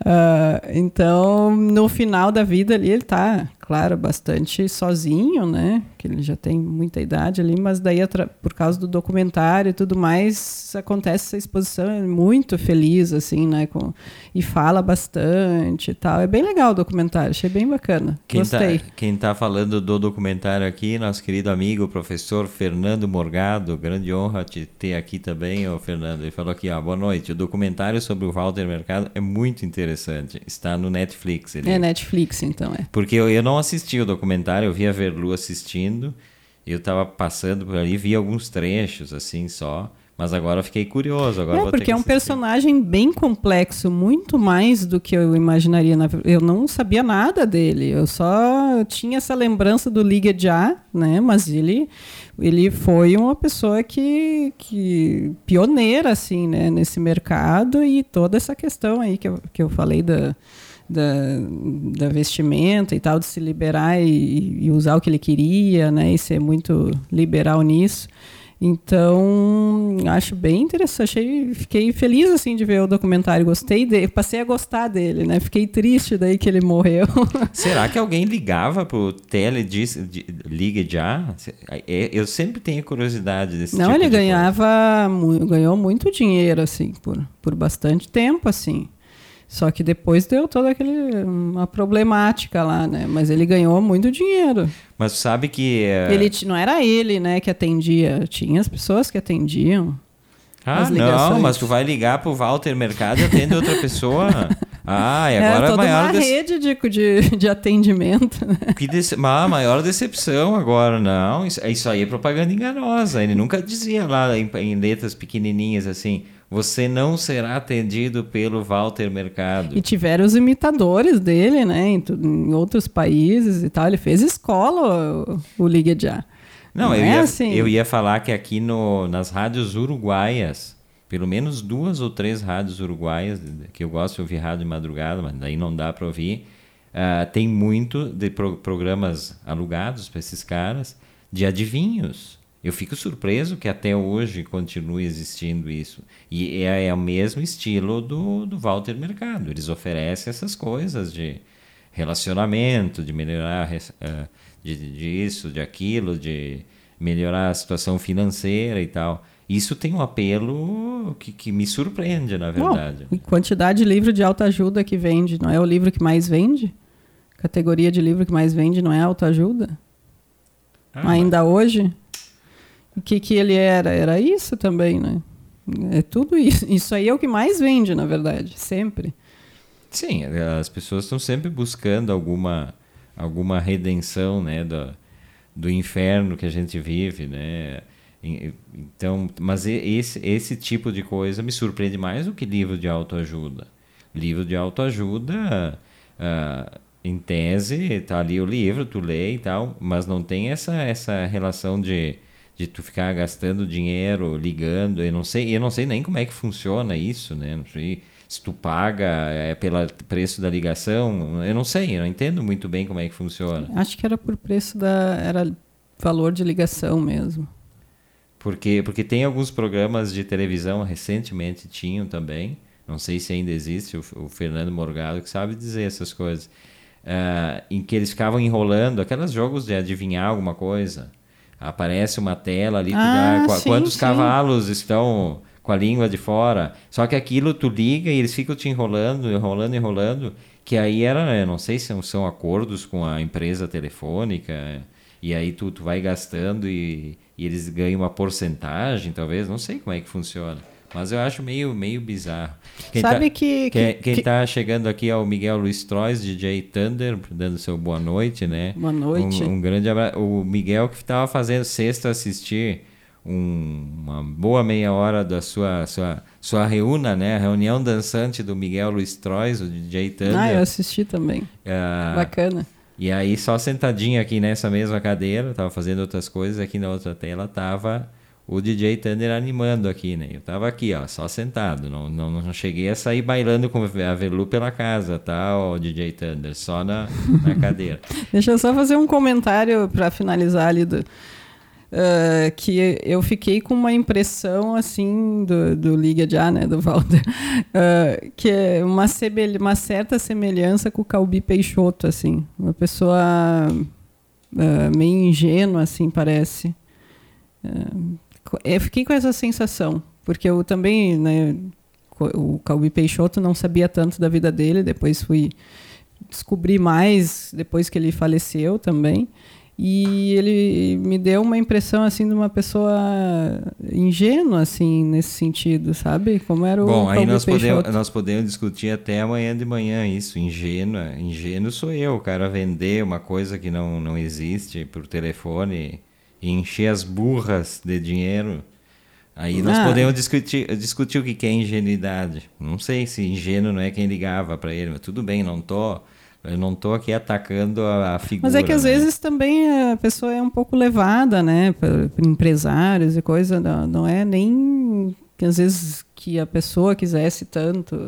uh, [LAUGHS] então, no final da vida ali, ele está claro, bastante sozinho, né? Que ele já tem muita idade ali, mas daí por causa do documentário e tudo mais, acontece essa exposição é muito feliz, assim, né? Com, e fala bastante e tal. É bem legal o documentário, achei bem bacana. Quem tá, Gostei. Tá, quem tá falando do documentário aqui, nosso querido amigo, professor Fernando Morgado, grande honra te ter aqui também, ô Fernando. Ele falou aqui, ó, boa noite. O documentário sobre o Walter Mercado é muito interessante. Está no Netflix. Ele... É Netflix, então, é. Porque eu, eu não assisti o documentário, eu vi a Verlu assistindo. Eu estava passando por ali, vi alguns trechos assim só, Mas agora eu fiquei curioso. Agora é, porque é um personagem bem complexo, muito mais do que eu imaginaria. Eu não sabia nada dele. Eu só tinha essa lembrança do Liga Já, né? Mas ele, ele foi uma pessoa que, que pioneira, assim, né? Nesse mercado e toda essa questão aí que eu, que eu falei da, da, da vestimenta e tal, de se liberar e, e usar o que ele queria, né? E ser muito liberal nisso. Então, acho bem interessante. Achei, fiquei feliz assim de ver o documentário. Gostei dele, passei a gostar dele, né? Fiquei triste daí que ele morreu. [LAUGHS] Será que alguém ligava pro tele de, liga já? É, eu sempre tenho curiosidade desse Não, tipo ele ganhava, ganhou muito dinheiro assim por, por bastante tempo assim. Só que depois deu toda aquele uma problemática lá, né? Mas ele ganhou muito dinheiro. Mas sabe que uh... ele não era ele, né, que atendia, tinha as pessoas que atendiam. Ah, não, mas tu vai ligar pro Walter Mercado e atende outra pessoa. [LAUGHS] Ah, e é, agora é, toda a maior uma rede de, de, de atendimento. Né? Que dece... ah, maior decepção agora, não. Isso, isso aí é propaganda enganosa. Ele nunca dizia lá em, em letras pequenininhas assim: você não será atendido pelo Walter Mercado. E tiveram os imitadores dele, né, em, em outros países e tal. Ele fez escola, o, o Liga Já. Não, não eu, é ia, assim. eu ia falar que aqui no, nas rádios uruguaias, pelo menos duas ou três rádios uruguaias, que eu gosto de ouvir rádio de madrugada, mas daí não dá para ouvir, uh, tem muito de pro, programas alugados para esses caras de adivinhos. Eu fico surpreso que até hoje continue existindo isso. E é, é o mesmo estilo do, do Walter Mercado. Eles oferecem essas coisas de relacionamento, de melhorar uh, de, disso, de aquilo, de melhorar a situação financeira e tal. Isso tem um apelo que, que me surpreende, na verdade. Bom, quantidade de livro de autoajuda que vende, não é o livro que mais vende? Categoria de livro que mais vende não é autoajuda? Ah, Ainda mas... hoje? O que, que ele era? Era isso também, né? É tudo isso. Isso aí é o que mais vende, na verdade, sempre. Sim, as pessoas estão sempre buscando alguma, alguma redenção, né, do, do inferno que a gente vive, né? Então, mas esse, esse tipo de coisa me surpreende mais do que livro de autoajuda. Livro de autoajuda, uh, em tese, tá ali o livro, tu lê e tal, mas não tem essa, essa relação de de tu ficar gastando dinheiro ligando, eu não sei, eu não sei nem como é que funciona isso, né? Não sei se tu paga é pelo preço da ligação, eu não sei, eu não entendo muito bem como é que funciona. Acho que era por preço da era valor de ligação mesmo. Porque porque tem alguns programas de televisão recentemente tinham também, não sei se ainda existe o, o Fernando Morgado que sabe dizer essas coisas, uh, em que eles ficavam enrolando aqueles jogos de adivinhar alguma coisa aparece uma tela ali, ah, dá, sim, quantos sim. cavalos estão com a língua de fora. Só que aquilo tu liga e eles ficam te enrolando, enrolando, enrolando. Que aí era, eu não sei se são acordos com a empresa telefônica. E aí tu, tu vai gastando e, e eles ganham uma porcentagem, talvez. Não sei como é que funciona. Mas eu acho meio, meio bizarro. Quem Sabe tá, que, que, Quem está chegando aqui é o Miguel Luiz Trois, DJ Thunder, dando seu boa noite, né? Boa noite. Um, um grande abraço. O Miguel que estava fazendo sexta assistir um, uma boa meia hora da sua, sua, sua reúna, né? A reunião dançante do Miguel Luiz Trois, o DJ Thunder. Ah, eu assisti também. Uh, Bacana. E aí, só sentadinho aqui nessa mesma cadeira, tava fazendo outras coisas, aqui na outra tela tava o DJ Thunder animando aqui, né? Eu tava aqui, ó, só sentado, não, não, não cheguei a sair bailando com a Velu pela casa, tá, o DJ Thunder, só na, na cadeira. [LAUGHS] Deixa eu só fazer um comentário para finalizar ali do, Uh, que eu fiquei com uma impressão assim do, do Liga Já, né, do Walter, uh, [LAUGHS] que é uma, uma certa semelhança com o Calbi Peixoto, assim, uma pessoa uh, meio ingênua, assim, parece. Eu fiquei com essa sensação, porque eu também, né, o Calbi Peixoto não sabia tanto da vida dele, depois fui descobrir mais depois que ele faleceu também. E ele me deu uma impressão assim de uma pessoa ingênua assim nesse sentido, sabe? Como era o Bom, aí nós podemos, nós podemos discutir até amanhã de manhã isso, ingênua. Ingênuo sou eu, o cara vender uma coisa que não, não existe por telefone e encher as burras de dinheiro. Aí nós ah. podemos discutir, discutir o que é ingenuidade. Não sei se ingênuo não é quem ligava para ele, mas tudo bem, não tô, eu não tô aqui atacando a, a figura. Mas é que às né? vezes também a pessoa é um pouco levada, né, por, por empresários e coisa, não, não é nem que às vezes que a pessoa quisesse tanto.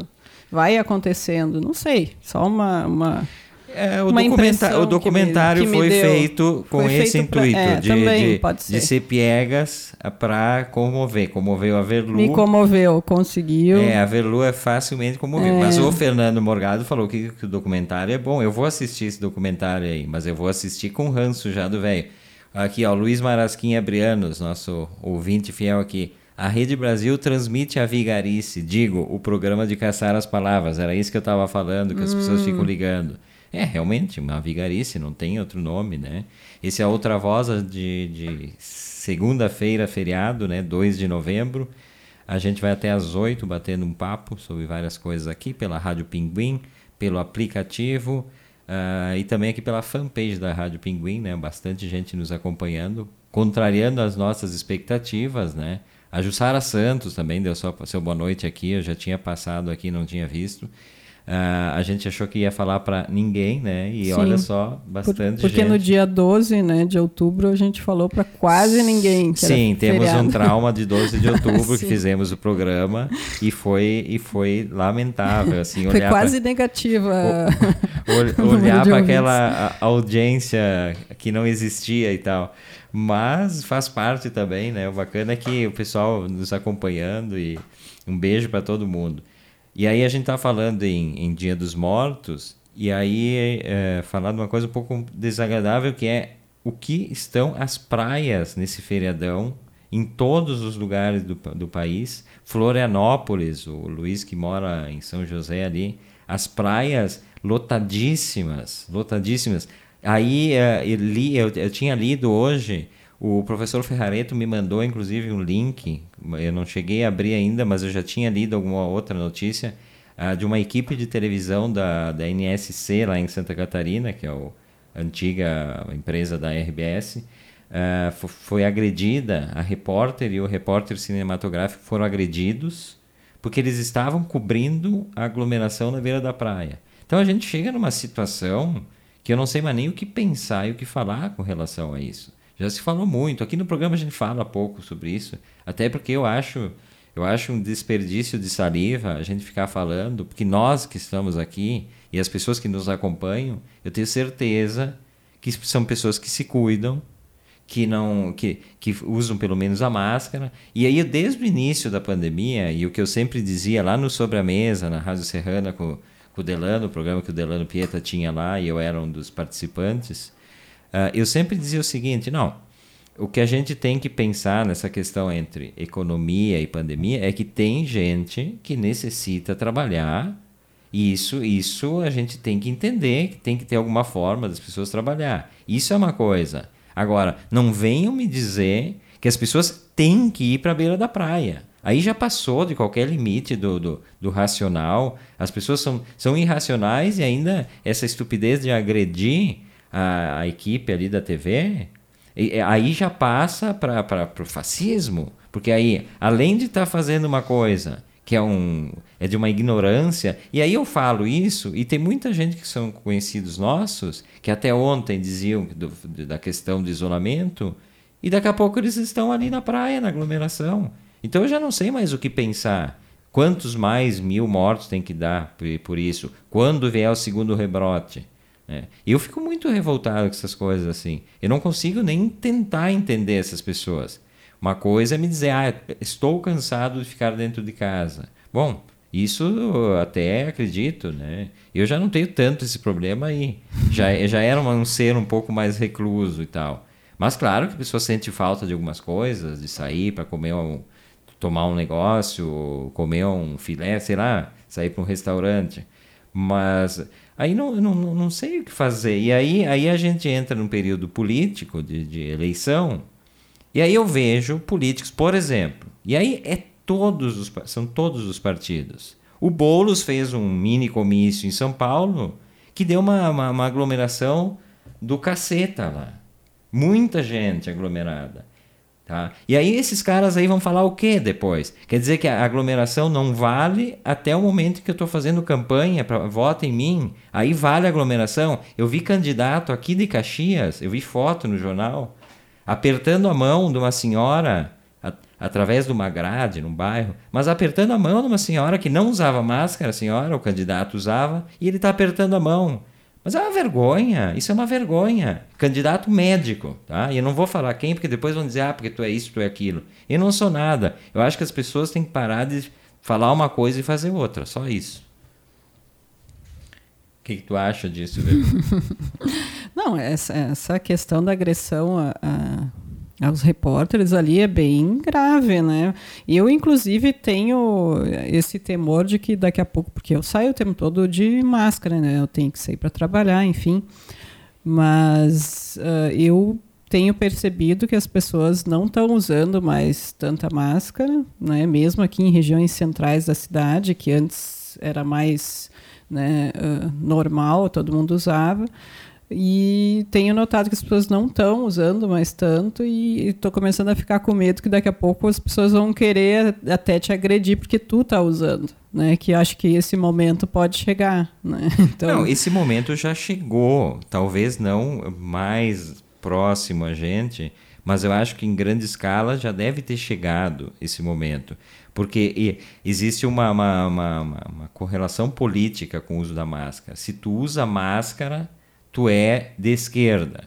Vai acontecendo, não sei, só uma, uma é, o, documenta o, documentário que me, que foi deu, feito com foi esse feito intuito pra, é, de, também, de, ser. de ser piegas para comover. Comoveu a Verlu. Me comoveu, conseguiu. É, a Verlu é facilmente comoveu. É. Mas o Fernando Morgado falou que, que, o documentário é bom. Eu vou assistir esse documentário aí, mas eu vou assistir com ranço já do velho. Aqui, ó, Luiz Marasquinha Brianos, nosso ouvinte fiel aqui. A Rede Brasil transmite a vigarice, digo, o programa de caçar as palavras. Era isso que eu estava falando, que as hum. pessoas ficam ligando. É, realmente, uma vigarice, não tem outro nome, né? Esse é outra voz de, de segunda-feira, feriado, né? 2 de novembro. A gente vai até às 8 batendo um papo sobre várias coisas aqui pela Rádio Pinguim, pelo aplicativo uh, e também aqui pela fanpage da Rádio Pinguim, né? Bastante gente nos acompanhando, contrariando as nossas expectativas, né? A Jussara Santos também deu sua, seu boa noite aqui, eu já tinha passado aqui, não tinha visto. Uh, a gente achou que ia falar para ninguém, né? E Sim, olha só, bastante por, porque gente. no dia 12 né, de outubro a gente falou para quase ninguém. Sim, temos feriado. um trauma de 12 de outubro [LAUGHS] que fizemos o programa e foi, e foi lamentável. Assim, foi quase pra, negativa. O, [LAUGHS] olhar para aquela audiência que não existia e tal. Mas faz parte também, né? O bacana é que o pessoal nos acompanhando e um beijo para todo mundo. E aí a gente tá falando em, em Dia dos Mortos, e aí é, falar de uma coisa um pouco desagradável, que é o que estão as praias nesse feriadão em todos os lugares do, do país. Florianópolis, o Luiz que mora em São José ali, as praias lotadíssimas, lotadíssimas. Aí é, eu, li, eu, eu tinha lido hoje o professor Ferrareto me mandou, inclusive, um link. Eu não cheguei a abrir ainda, mas eu já tinha lido alguma outra notícia uh, de uma equipe de televisão da, da NSC lá em Santa Catarina, que é a antiga empresa da RBS. Uh, ah, foi agredida, a repórter e o repórter cinematográfico foram agredidos porque eles estavam cobrindo a aglomeração na beira da praia. Então a gente chega numa situação que eu não sei mais nem o que pensar e o que falar com relação a isso. Já se falou muito. Aqui no programa a gente fala pouco sobre isso, até porque eu acho, eu acho um desperdício de saliva a gente ficar falando, porque nós que estamos aqui e as pessoas que nos acompanham, eu tenho certeza que são pessoas que se cuidam, que não que, que usam pelo menos a máscara. E aí desde o início da pandemia, e o que eu sempre dizia lá no Sobre a Mesa, na Rádio Serrana com, com o Delano, o programa que o Delano Pieta tinha lá e eu era um dos participantes, eu sempre dizia o seguinte: não, o que a gente tem que pensar nessa questão entre economia e pandemia é que tem gente que necessita trabalhar. E isso, isso a gente tem que entender que tem que ter alguma forma das pessoas trabalhar. Isso é uma coisa. Agora, não venham me dizer que as pessoas têm que ir para a beira da praia. Aí já passou de qualquer limite do, do, do, racional. As pessoas são, são irracionais e ainda essa estupidez de agredir a, a equipe ali da TV, e, aí já passa para o fascismo. Porque aí, além de estar tá fazendo uma coisa que é, um, é de uma ignorância, e aí eu falo isso, e tem muita gente que são conhecidos nossos, que até ontem diziam do, da questão do isolamento, e daqui a pouco eles estão ali na praia, na aglomeração. Então eu já não sei mais o que pensar. Quantos mais mil mortos tem que dar por, isso? Quando vier o segundo rebrote? É. Eu fico muito revoltado com essas coisas assim. Eu não consigo nem tentar entender essas pessoas. Uma coisa é me dizer, ah, estou cansado de ficar dentro de casa. Bom, isso até acredito, né? Eu já não tenho tanto esse problema aí. Já, [LAUGHS] já era um ser um pouco mais recluso e tal. Mas claro que a pessoa sente falta de algumas coisas, de sair para comer um, tomar um negócio, comer um filé, sei lá, sair para um restaurante. Mas Aí não, não, não sei o que fazer. E aí, aí a gente entra num período político de, de eleição, e aí eu vejo políticos, por exemplo, e aí é todos os, são todos os partidos. O Boulos fez um mini comício em São Paulo que deu uma, uma, uma aglomeração do caceta lá. Muita gente aglomerada. Tá? E aí esses caras aí vão falar o que depois? Quer dizer que a aglomeração não vale até o momento que eu estou fazendo campanha para vota em mim. Aí vale a aglomeração. Eu vi candidato aqui de Caxias, eu vi foto no jornal, apertando a mão de uma senhora a, através de uma grade no bairro, mas apertando a mão de uma senhora que não usava máscara, a senhora, o candidato usava, e ele está apertando a mão. Mas é uma vergonha, isso é uma vergonha. Candidato médico, tá? E eu não vou falar quem, porque depois vão dizer, ah, porque tu é isso, tu é aquilo. Eu não sou nada. Eu acho que as pessoas têm que parar de falar uma coisa e fazer outra, só isso. O que, que tu acha disso, [LAUGHS] Não, essa, essa questão da agressão a, a aos repórteres ali é bem grave, né? Eu, inclusive, tenho esse temor de que daqui a pouco, porque eu saio o tempo todo de máscara, né? Eu tenho que sair para trabalhar, enfim. Mas uh, eu tenho percebido que as pessoas não estão usando mais tanta máscara, né? Mesmo aqui em regiões centrais da cidade, que antes era mais né, uh, normal, todo mundo usava. E tenho notado que as pessoas não estão usando mais tanto e estou começando a ficar com medo que daqui a pouco as pessoas vão querer até te agredir porque tu tá usando, né? Que acho que esse momento pode chegar, né? [LAUGHS] Então... Não, esse momento já chegou, talvez não mais próximo a gente, mas eu acho que em grande escala já deve ter chegado esse momento. Porque existe uma, uma, uma, uma correlação política com o uso da máscara. Se tu usa máscara tu é de esquerda.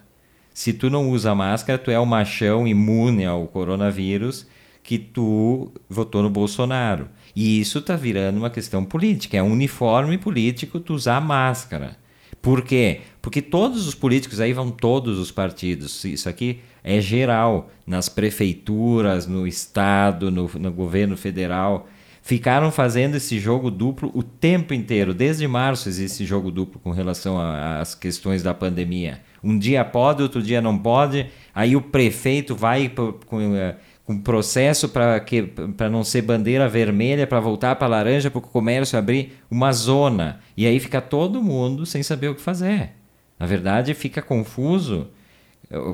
Se tu não usa máscara, tu é o machão imune ao coronavírus que tu votou no Bolsonaro. E isso está virando uma questão política. É um uniforme político tu usar máscara. Por quê? Porque todos os políticos, aí vão todos os partidos. Isso aqui é geral. Nas prefeituras, no Estado, no, no governo federal ficaram fazendo esse jogo duplo o tempo inteiro. Desde março existe esse jogo duplo com relação às questões da pandemia. Um dia pode, outro dia não pode. Aí o prefeito vai com, eh, com processo para não ser bandeira vermelha, para voltar para laranja, para o comércio abrir uma zona. E aí fica todo mundo sem saber o que fazer. Na verdade, fica confuso.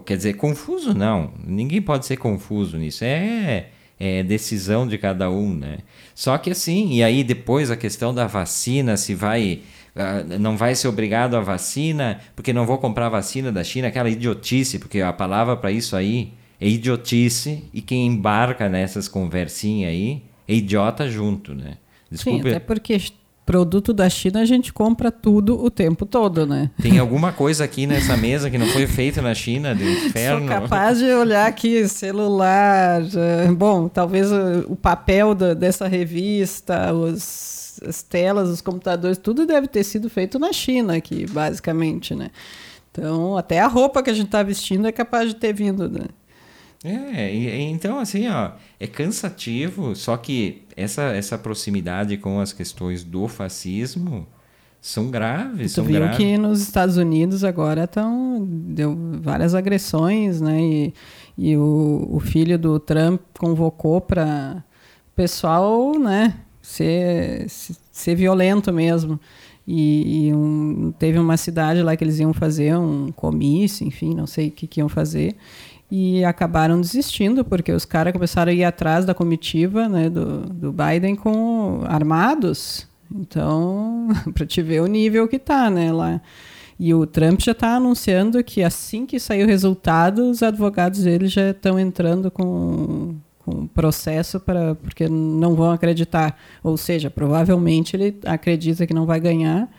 Quer dizer, confuso não. Ninguém pode ser confuso nisso. É é, decisão de cada um, né? Só que assim, e aí depois a questão da vacina, se vai Uh, não vai ser obrigado a vacina, porque não vou comprar vacina da China, aquela idiotice, porque a palavra para isso aí é idiotice, e quem embarca nessas conversinhas aí é idiota junto, né? Desculpe. Sim, até porque produto da China a gente compra tudo o tempo todo, né? Tem alguma coisa aqui nessa mesa que não foi feita na China, do [LAUGHS] inferno? Sou capaz de olhar aqui celular, bom, talvez o, papel da, dessa revista, os, as telas, os computadores, tudo deve ter sido feito na China aqui, basicamente, né? Então, até a roupa que a gente está vestindo é capaz de ter vindo, né? É, então assim, ó, é cansativo, só que essa, essa proximidade com as questões do fascismo são graves. Tu são viu graves. que nos Estados Unidos agora estão deu várias agressões, né? E, e o, o filho do Trump convocou para o pessoal, né? Ser, ser violento mesmo. E, e um, teve uma cidade lá que eles iam fazer um comício, enfim, não sei o que, que iam fazer e acabaram desistindo porque os caras começaram a ir atrás da comitiva né, do, do Biden com armados. Então, [LAUGHS] para te ver o nível que tá, né, lá. E o Trump já está anunciando que assim que sair o resultado, os advogados dele já estão entrando com, com processo para porque não vão acreditar. Ou seja, provavelmente ele acredita que não vai ganhar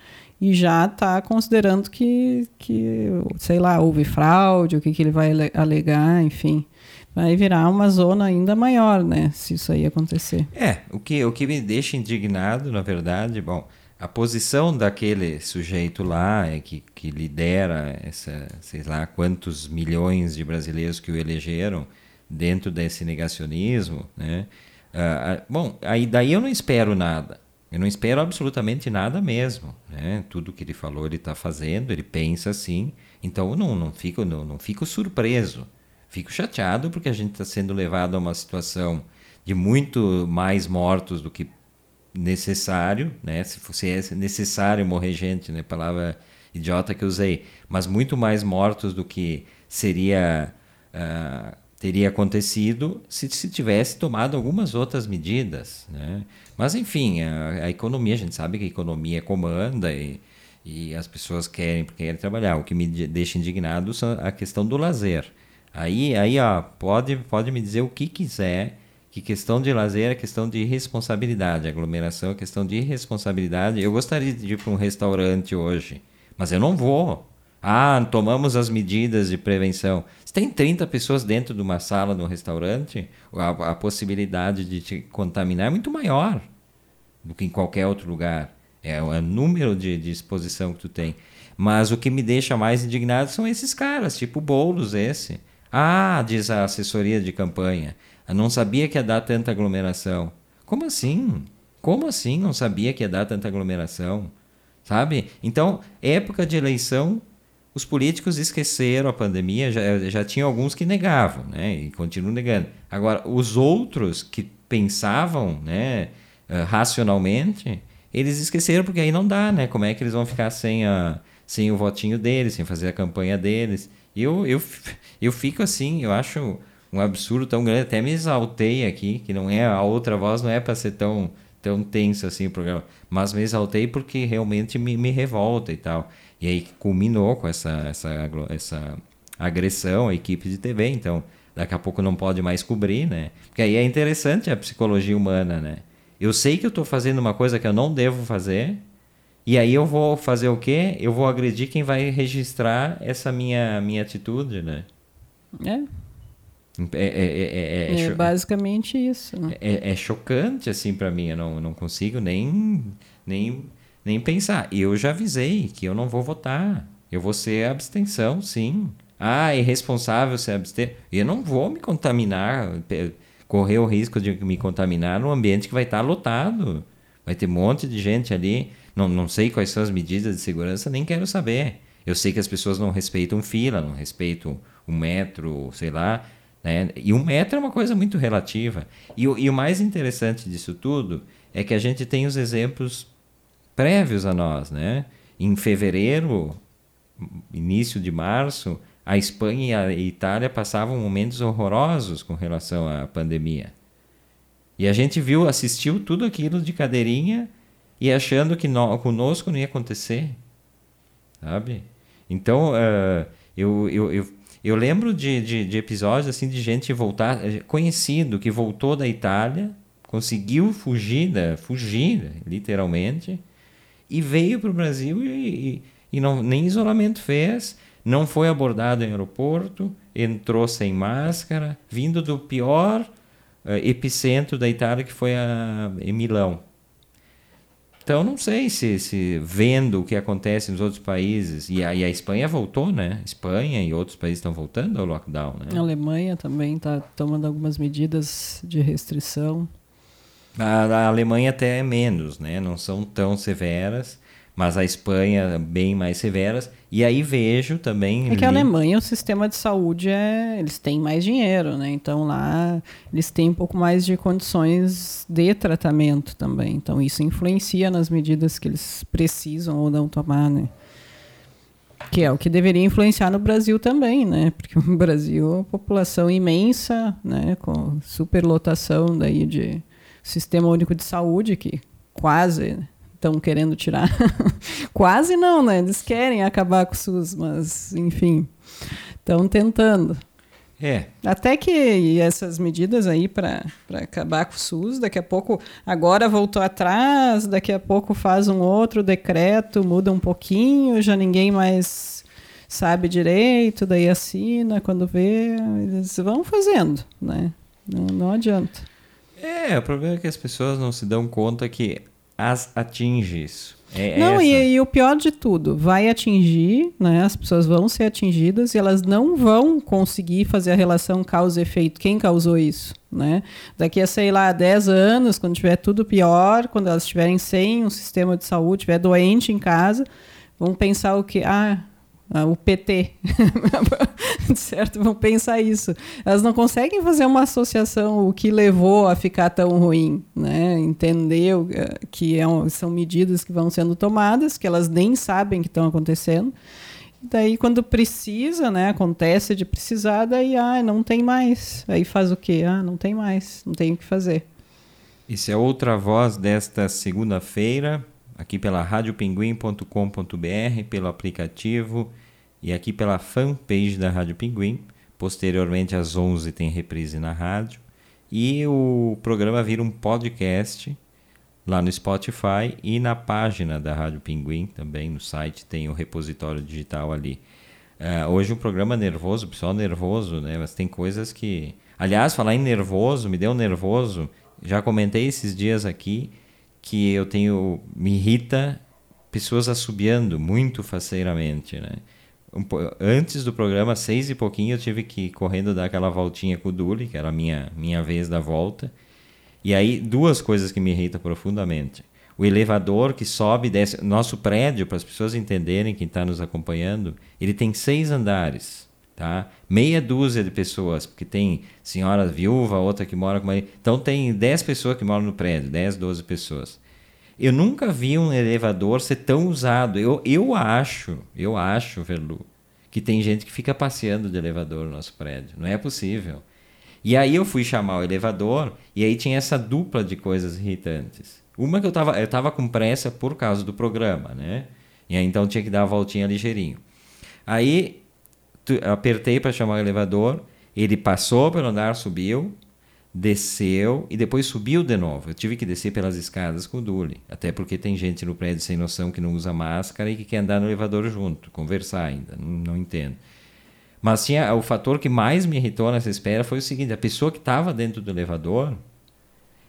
e já está considerando que, que, sei lá, houve fraude, o que, que ele vai alegar, enfim. Vai virar uma zona ainda maior, né? Se isso aí acontecer. É, o que, o que me deixa indignado, na verdade, bom, a posição daquele sujeito lá, é que, que lidera essa, sei lá, quantos milhões de brasileiros que o elegeram dentro desse negacionismo, né? Uh, bom, aí daí eu não espero nada. Eu não espero absolutamente nada mesmo. Né? Tudo que ele falou, ele está fazendo, ele pensa assim. Então eu não, não, fico, não, não fico surpreso. Fico chateado porque a gente está sendo levado a uma situação de muito mais mortos do que necessário, né? Se fosse necessário morrer gente, né? Palavra idiota que eu usei, mas muito mais mortos do que seria uh, teria acontecido se se tivesse tomado algumas outras medidas, né? Mas enfim, a, a economia, a gente sabe que a economia comanda e, e as pessoas querem querem trabalhar. O que me deixa indignado é a questão do lazer. Aí, aí ó, pode, pode me dizer o que quiser, que questão de lazer é questão de responsabilidade, aglomeração é questão de responsabilidade. Eu gostaria de ir para um restaurante hoje, mas eu não vou. Ah, tomamos as medidas de prevenção. Se tem 30 pessoas dentro de uma sala de um restaurante, a, a possibilidade de te contaminar é muito maior do que em qualquer outro lugar. É o número de, de exposição que tu tem. Mas o que me deixa mais indignado são esses caras, tipo Boulos esse. Ah, diz a assessoria de campanha, eu não sabia que ia dar tanta aglomeração. Como assim? Como assim não sabia que ia dar tanta aglomeração? Sabe? Então, época de eleição, os políticos esqueceram a pandemia, já, já tinha alguns que negavam, né? E continuam negando. Agora, os outros que pensavam, né, eh, racionalmente, eles esqueceram porque aí não dá, né? Como é que eles vão ficar sem, a, sem o votinho deles, sem fazer a campanha deles? Eu, eu, [LAUGHS] eu fico assim, eu acho um absurdo tão grande, até me exaltei aqui, que não é a outra voz não é para ser tão tão tenso assim o programa, mas me exaltei porque realmente me, me revolta e tal. E aí culminou com essa, essa, essa agressão à equipe de TV, então daqui a pouco não pode mais cobrir, né? Porque aí é interessante a psicologia humana, né? Eu sei que eu estou fazendo uma coisa que eu não devo fazer, e aí eu vou fazer o quê? Eu vou agredir quem vai registrar essa minha, minha atitude, né? É. É, é, é, é basicamente isso. Né? É, chocante, assim, para mim. Eu não, não consigo nem, nem nem pensar. Eu já avisei que eu não vou votar. Eu vou ser abstenção, sim. Ah, é irresponsável ser abster. Eu não vou me contaminar, correr o risco de me contaminar num ambiente que vai estar lotado. Vai ter um monte de gente ali. Não, não sei quais são as medidas de segurança, nem quero saber. Eu sei que as pessoas não respeitam fila, não respeitam um metro, sei lá. Né? E um metro é uma coisa muito relativa. E, e o mais interessante disso tudo é que a gente tem os exemplos prévios a nós, né? Em fevereiro, início de março, a Espanha e a Itália passavam momentos horrorosos com relação à pandemia. E a gente viu, assistiu tudo aquilo de cadeirinha e achando que no, conosco não ia acontecer, sabe? Então, uh, eu, eu, eu, eu, lembro de, de, de, episódios assim de gente voltar, eh, conhecido, que voltou da Itália, conseguiu fugir, da, fugir literalmente, e veio para o Brasil e, e, não, nem isolamento fez, não foi abordado em aeroporto, entrou sem máscara, vindo do pior uh, epicentro da Itália, que foi a, em Milão. Então, não sei se, se vendo o que acontece nos outros países, e a, e a Espanha voltou, né? Espanha e outros países estão voltando ao lockdown, né? A Alemanha também está tomando algumas medidas de restrição. A, a Alemanha até é menos, né? Não são tão severas, mas a Espanha bem mais severas. E aí vejo também. É que a Alemanha, o sistema de saúde é. Eles têm mais dinheiro, né? Então lá eles têm um pouco mais de condições de tratamento também. Então isso influencia nas medidas que eles precisam ou não tomar, né? Que é o que deveria influenciar no Brasil também, né? Porque [LAUGHS] o Brasil, população imensa, né? Com superlotação daí de Sistema Único de Saúde, que quase estão querendo tirar. [LAUGHS] quase não, né? Eles querem acabar com o SUS, mas, enfim, estão tentando. É. Até que essas medidas aí para acabar com o SUS, daqui a pouco, agora voltou atrás, daqui a pouco faz um outro decreto, muda um pouquinho, já ninguém mais sabe direito, daí assina, quando vê, eles vão fazendo, né? Não, não adianta. É, o problema é que as pessoas não se dão conta que as atinge isso. É não, e, e, o pior de tudo, vai atingir, né? As pessoas vão ser atingidas e elas não vão conseguir fazer a relação causa e efeito. Quem causou isso, né? Daqui a, sei lá, 10 anos, quando tiver tudo pior, quando elas estiverem sem um sistema de saúde, estiver doente em casa, vão pensar o que? Ah, o PT, [LAUGHS] certo? Vão pensar isso. Elas não conseguem fazer uma associação o que levou a ficar tão ruim, né? Entender eh, que é um, são medidas que vão sendo tomadas, que elas nem sabem que estão acontecendo Daí, quando precisa, né? Acontece de precisar, daí, ah, não tem mais. Aí faz o quê? Ah, não tem mais, não tem o que fazer. Isso é outra voz desta segunda-feira, aqui pela radiopinguim.com.br, pelo aplicativo e aqui pela fanpage da Rádio Pinguim. Posteriormente, às 11 tem reprise na rádio. E o programa vira um podcast lá no Spotify e na página da Rádio Pinguim também, no site, tem o repositório digital ali. Uh, hoje um programa nervoso, pessoal nervoso, né? Mas tem coisas que. Aliás, falar em nervoso, me deu nervoso. Já comentei esses dias aqui que eu tenho. Me irrita pessoas assobiando muito faceiramente, né? Um, antes do programa, seis e pouquinho, eu tive que ir correndo dar aquela voltinha com o Duli, que era a minha, minha vez da volta. E aí, duas coisas que me irritam profundamente. O elevador que sobe e desce. Nosso prédio, para as pessoas entenderem, quem está nos acompanhando, ele tem seis andares. Tá? Meia dúzia de pessoas, porque tem senhora viúva, outra que mora com marido. Então tem dez pessoas que moram no prédio, dez, doze pessoas. Eu nunca vi um elevador ser tão usado. Eu, eu acho, eu acho, Verlu, que tem gente que fica passeando de elevador no nosso prédio. Não é possível. E aí eu fui chamar o elevador e aí tinha essa dupla de coisas irritantes. Uma que eu estava eu tava com pressa por causa do programa, né? E aí então tinha que dar a voltinha ligeirinho. Aí tu, apertei para chamar o elevador, ele passou pelo andar, subiu, desceu e depois subiu de novo. Eu tive que descer pelas escadas com o Dule, até porque tem gente no prédio sem noção que não usa máscara e que quer andar no elevador junto, conversar ainda, não, não entendo. Mas tinha, o fator que mais me irritou nessa espera foi o seguinte: a pessoa que estava dentro do elevador,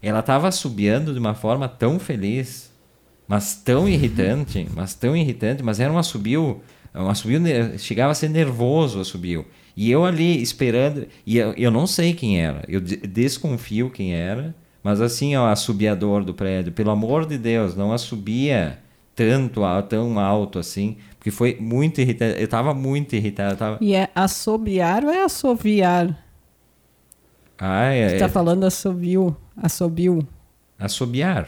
ela estava subiando de uma forma tão feliz, mas tão irritante, mas tão irritante, mas era um assobio, um assobio chegava a ser nervoso o assobio. E eu ali esperando, e eu, eu não sei quem era, eu desconfio quem era, mas assim, ó, assobiador do prédio, pelo amor de Deus, não assobia tanto, tão alto assim, porque foi muito irritante. Eu tava muito irritado. Tava... E é assobiar ou é assoviar? Ah, é. Você tá é... falando assobio. Assobio. Assobiar.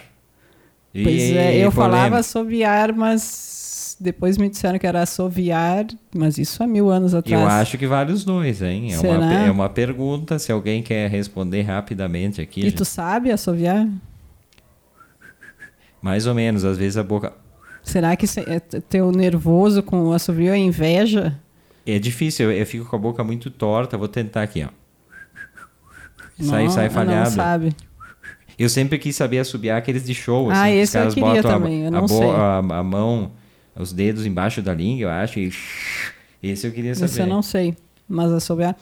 E, pois é, eu falava assobiar, mas depois me disseram que era assoviar, mas isso há mil anos atrás. Eu acho que vale os dois, hein? É, Será? Uma, é uma pergunta, se alguém quer responder rapidamente aqui. E gente... tu sabe assoviar? Mais ou menos, às vezes a boca Será que é teu nervoso com o assovio é inveja? É difícil, eu, eu, fico com a boca muito torta. Vou tentar aqui, ó. Sai, não, sai falhado. Não sabe. Eu sempre quis saber assobiar aqueles de show. Assim, ah, esse eu queria também, a, eu não a, sei. A, a, mão, os dedos embaixo da língua, eu acho. E... Esse eu queria saber. Esse eu não sei, mas assobiar...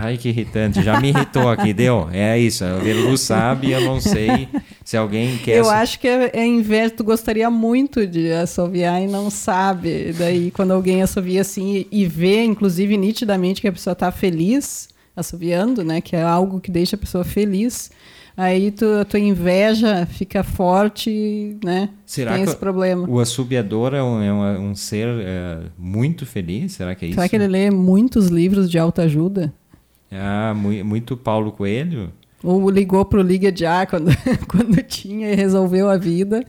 Ai, que irritante. Já me irritou aqui, deu? É isso. O Verlu sabe, eu não sei se alguém quer. Eu acho que é, é inverso. Tu gostaria muito de assoviar e não sabe. Daí, quando alguém assovia assim e vê, inclusive, nitidamente que a pessoa está feliz assoviando, né? Que é algo que deixa a pessoa feliz. Aí tu, a tua inveja fica forte, né? Será Tem esse problema. o assobiador é um, é um, um ser é, muito feliz? Será que é isso? Será que ele lê muitos livros de autoajuda? Ah, muito Paulo Coelho? Ou ligou pro Liga Já quando, [LAUGHS] quando tinha e resolveu a vida.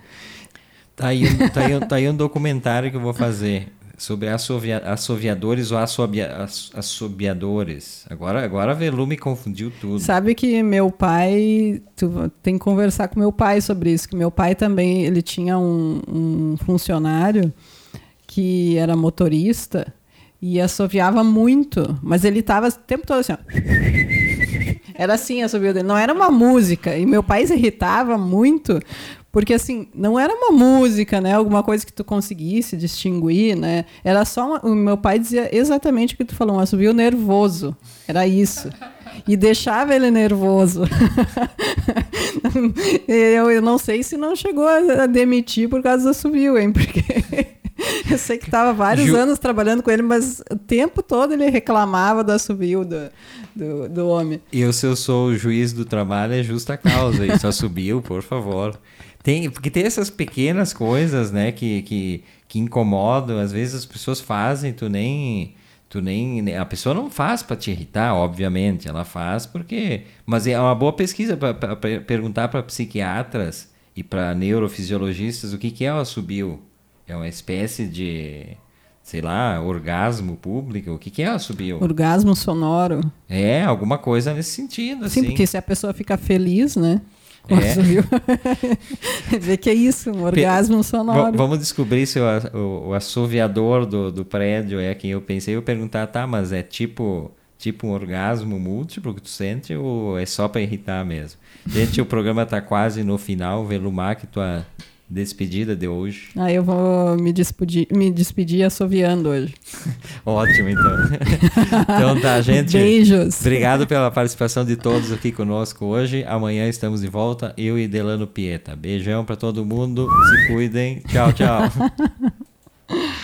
Tá aí, tá, aí, tá aí um documentário que eu vou fazer sobre assovia, assoviadores ou assobia, assobiadores. Agora, agora a Velu me confundiu tudo. Sabe que meu pai, tu tem que conversar com meu pai sobre isso, que meu pai também, ele tinha um, um funcionário que era motorista e assoviava muito, mas ele tava o tempo todo assim, ó. [LAUGHS] Era assim a assovio dele, não era uma música. E meu pai se irritava muito, porque assim, não era uma música, né? Alguma coisa que tu conseguisse distinguir, né? Era só uma... o meu pai dizia exatamente o que tu falou, um assovio nervoso. Era isso. E deixava ele nervoso. [LAUGHS] eu, eu não sei se não chegou a demitir por causa do assovio, hein? Porque [LAUGHS] eu sei que estava vários Ju... anos trabalhando com ele, mas o tempo todo ele reclamava do assovio do, do, do homem. E se eu sou o juiz do trabalho, é justa causa. Isso assobiu, por favor. Tem, porque tem essas pequenas coisas, né, que, que, que incomodam. Às vezes as pessoas fazem, tu nem tu nem a pessoa não faz para te irritar, obviamente, ela faz porque, mas é uma boa pesquisa para perguntar para psiquiatras e para neurofisiologistas o que que é o assobio é uma espécie de, sei lá, orgasmo público. O que, que é assobio? Orgasmo sonoro. É, alguma coisa nesse sentido, assim. Sim, porque se a pessoa fica feliz, né? Com é. Vê [LAUGHS] que é isso, um orgasmo sonoro. vamos descobrir se o, o, o assoviador do, do prédio é quem eu pensei. Eu perguntar, tá, mas é tipo tipo um orgasmo múltiplo que tu sente ou é só para irritar mesmo? Gente, o programa está quase no final. Velumar, que tua despedida de hoje. Ah, eu vou me despedir, me despedir assoviando hoje. [LAUGHS] Ótimo, então. [LAUGHS] então tá, gente. Beijos. Obrigado pela participação de todos aqui conosco hoje. Amanhã estamos de volta, eu e Delano Pieta. Beijão para todo mundo. Se cuidem. Tchau, tchau. [LAUGHS]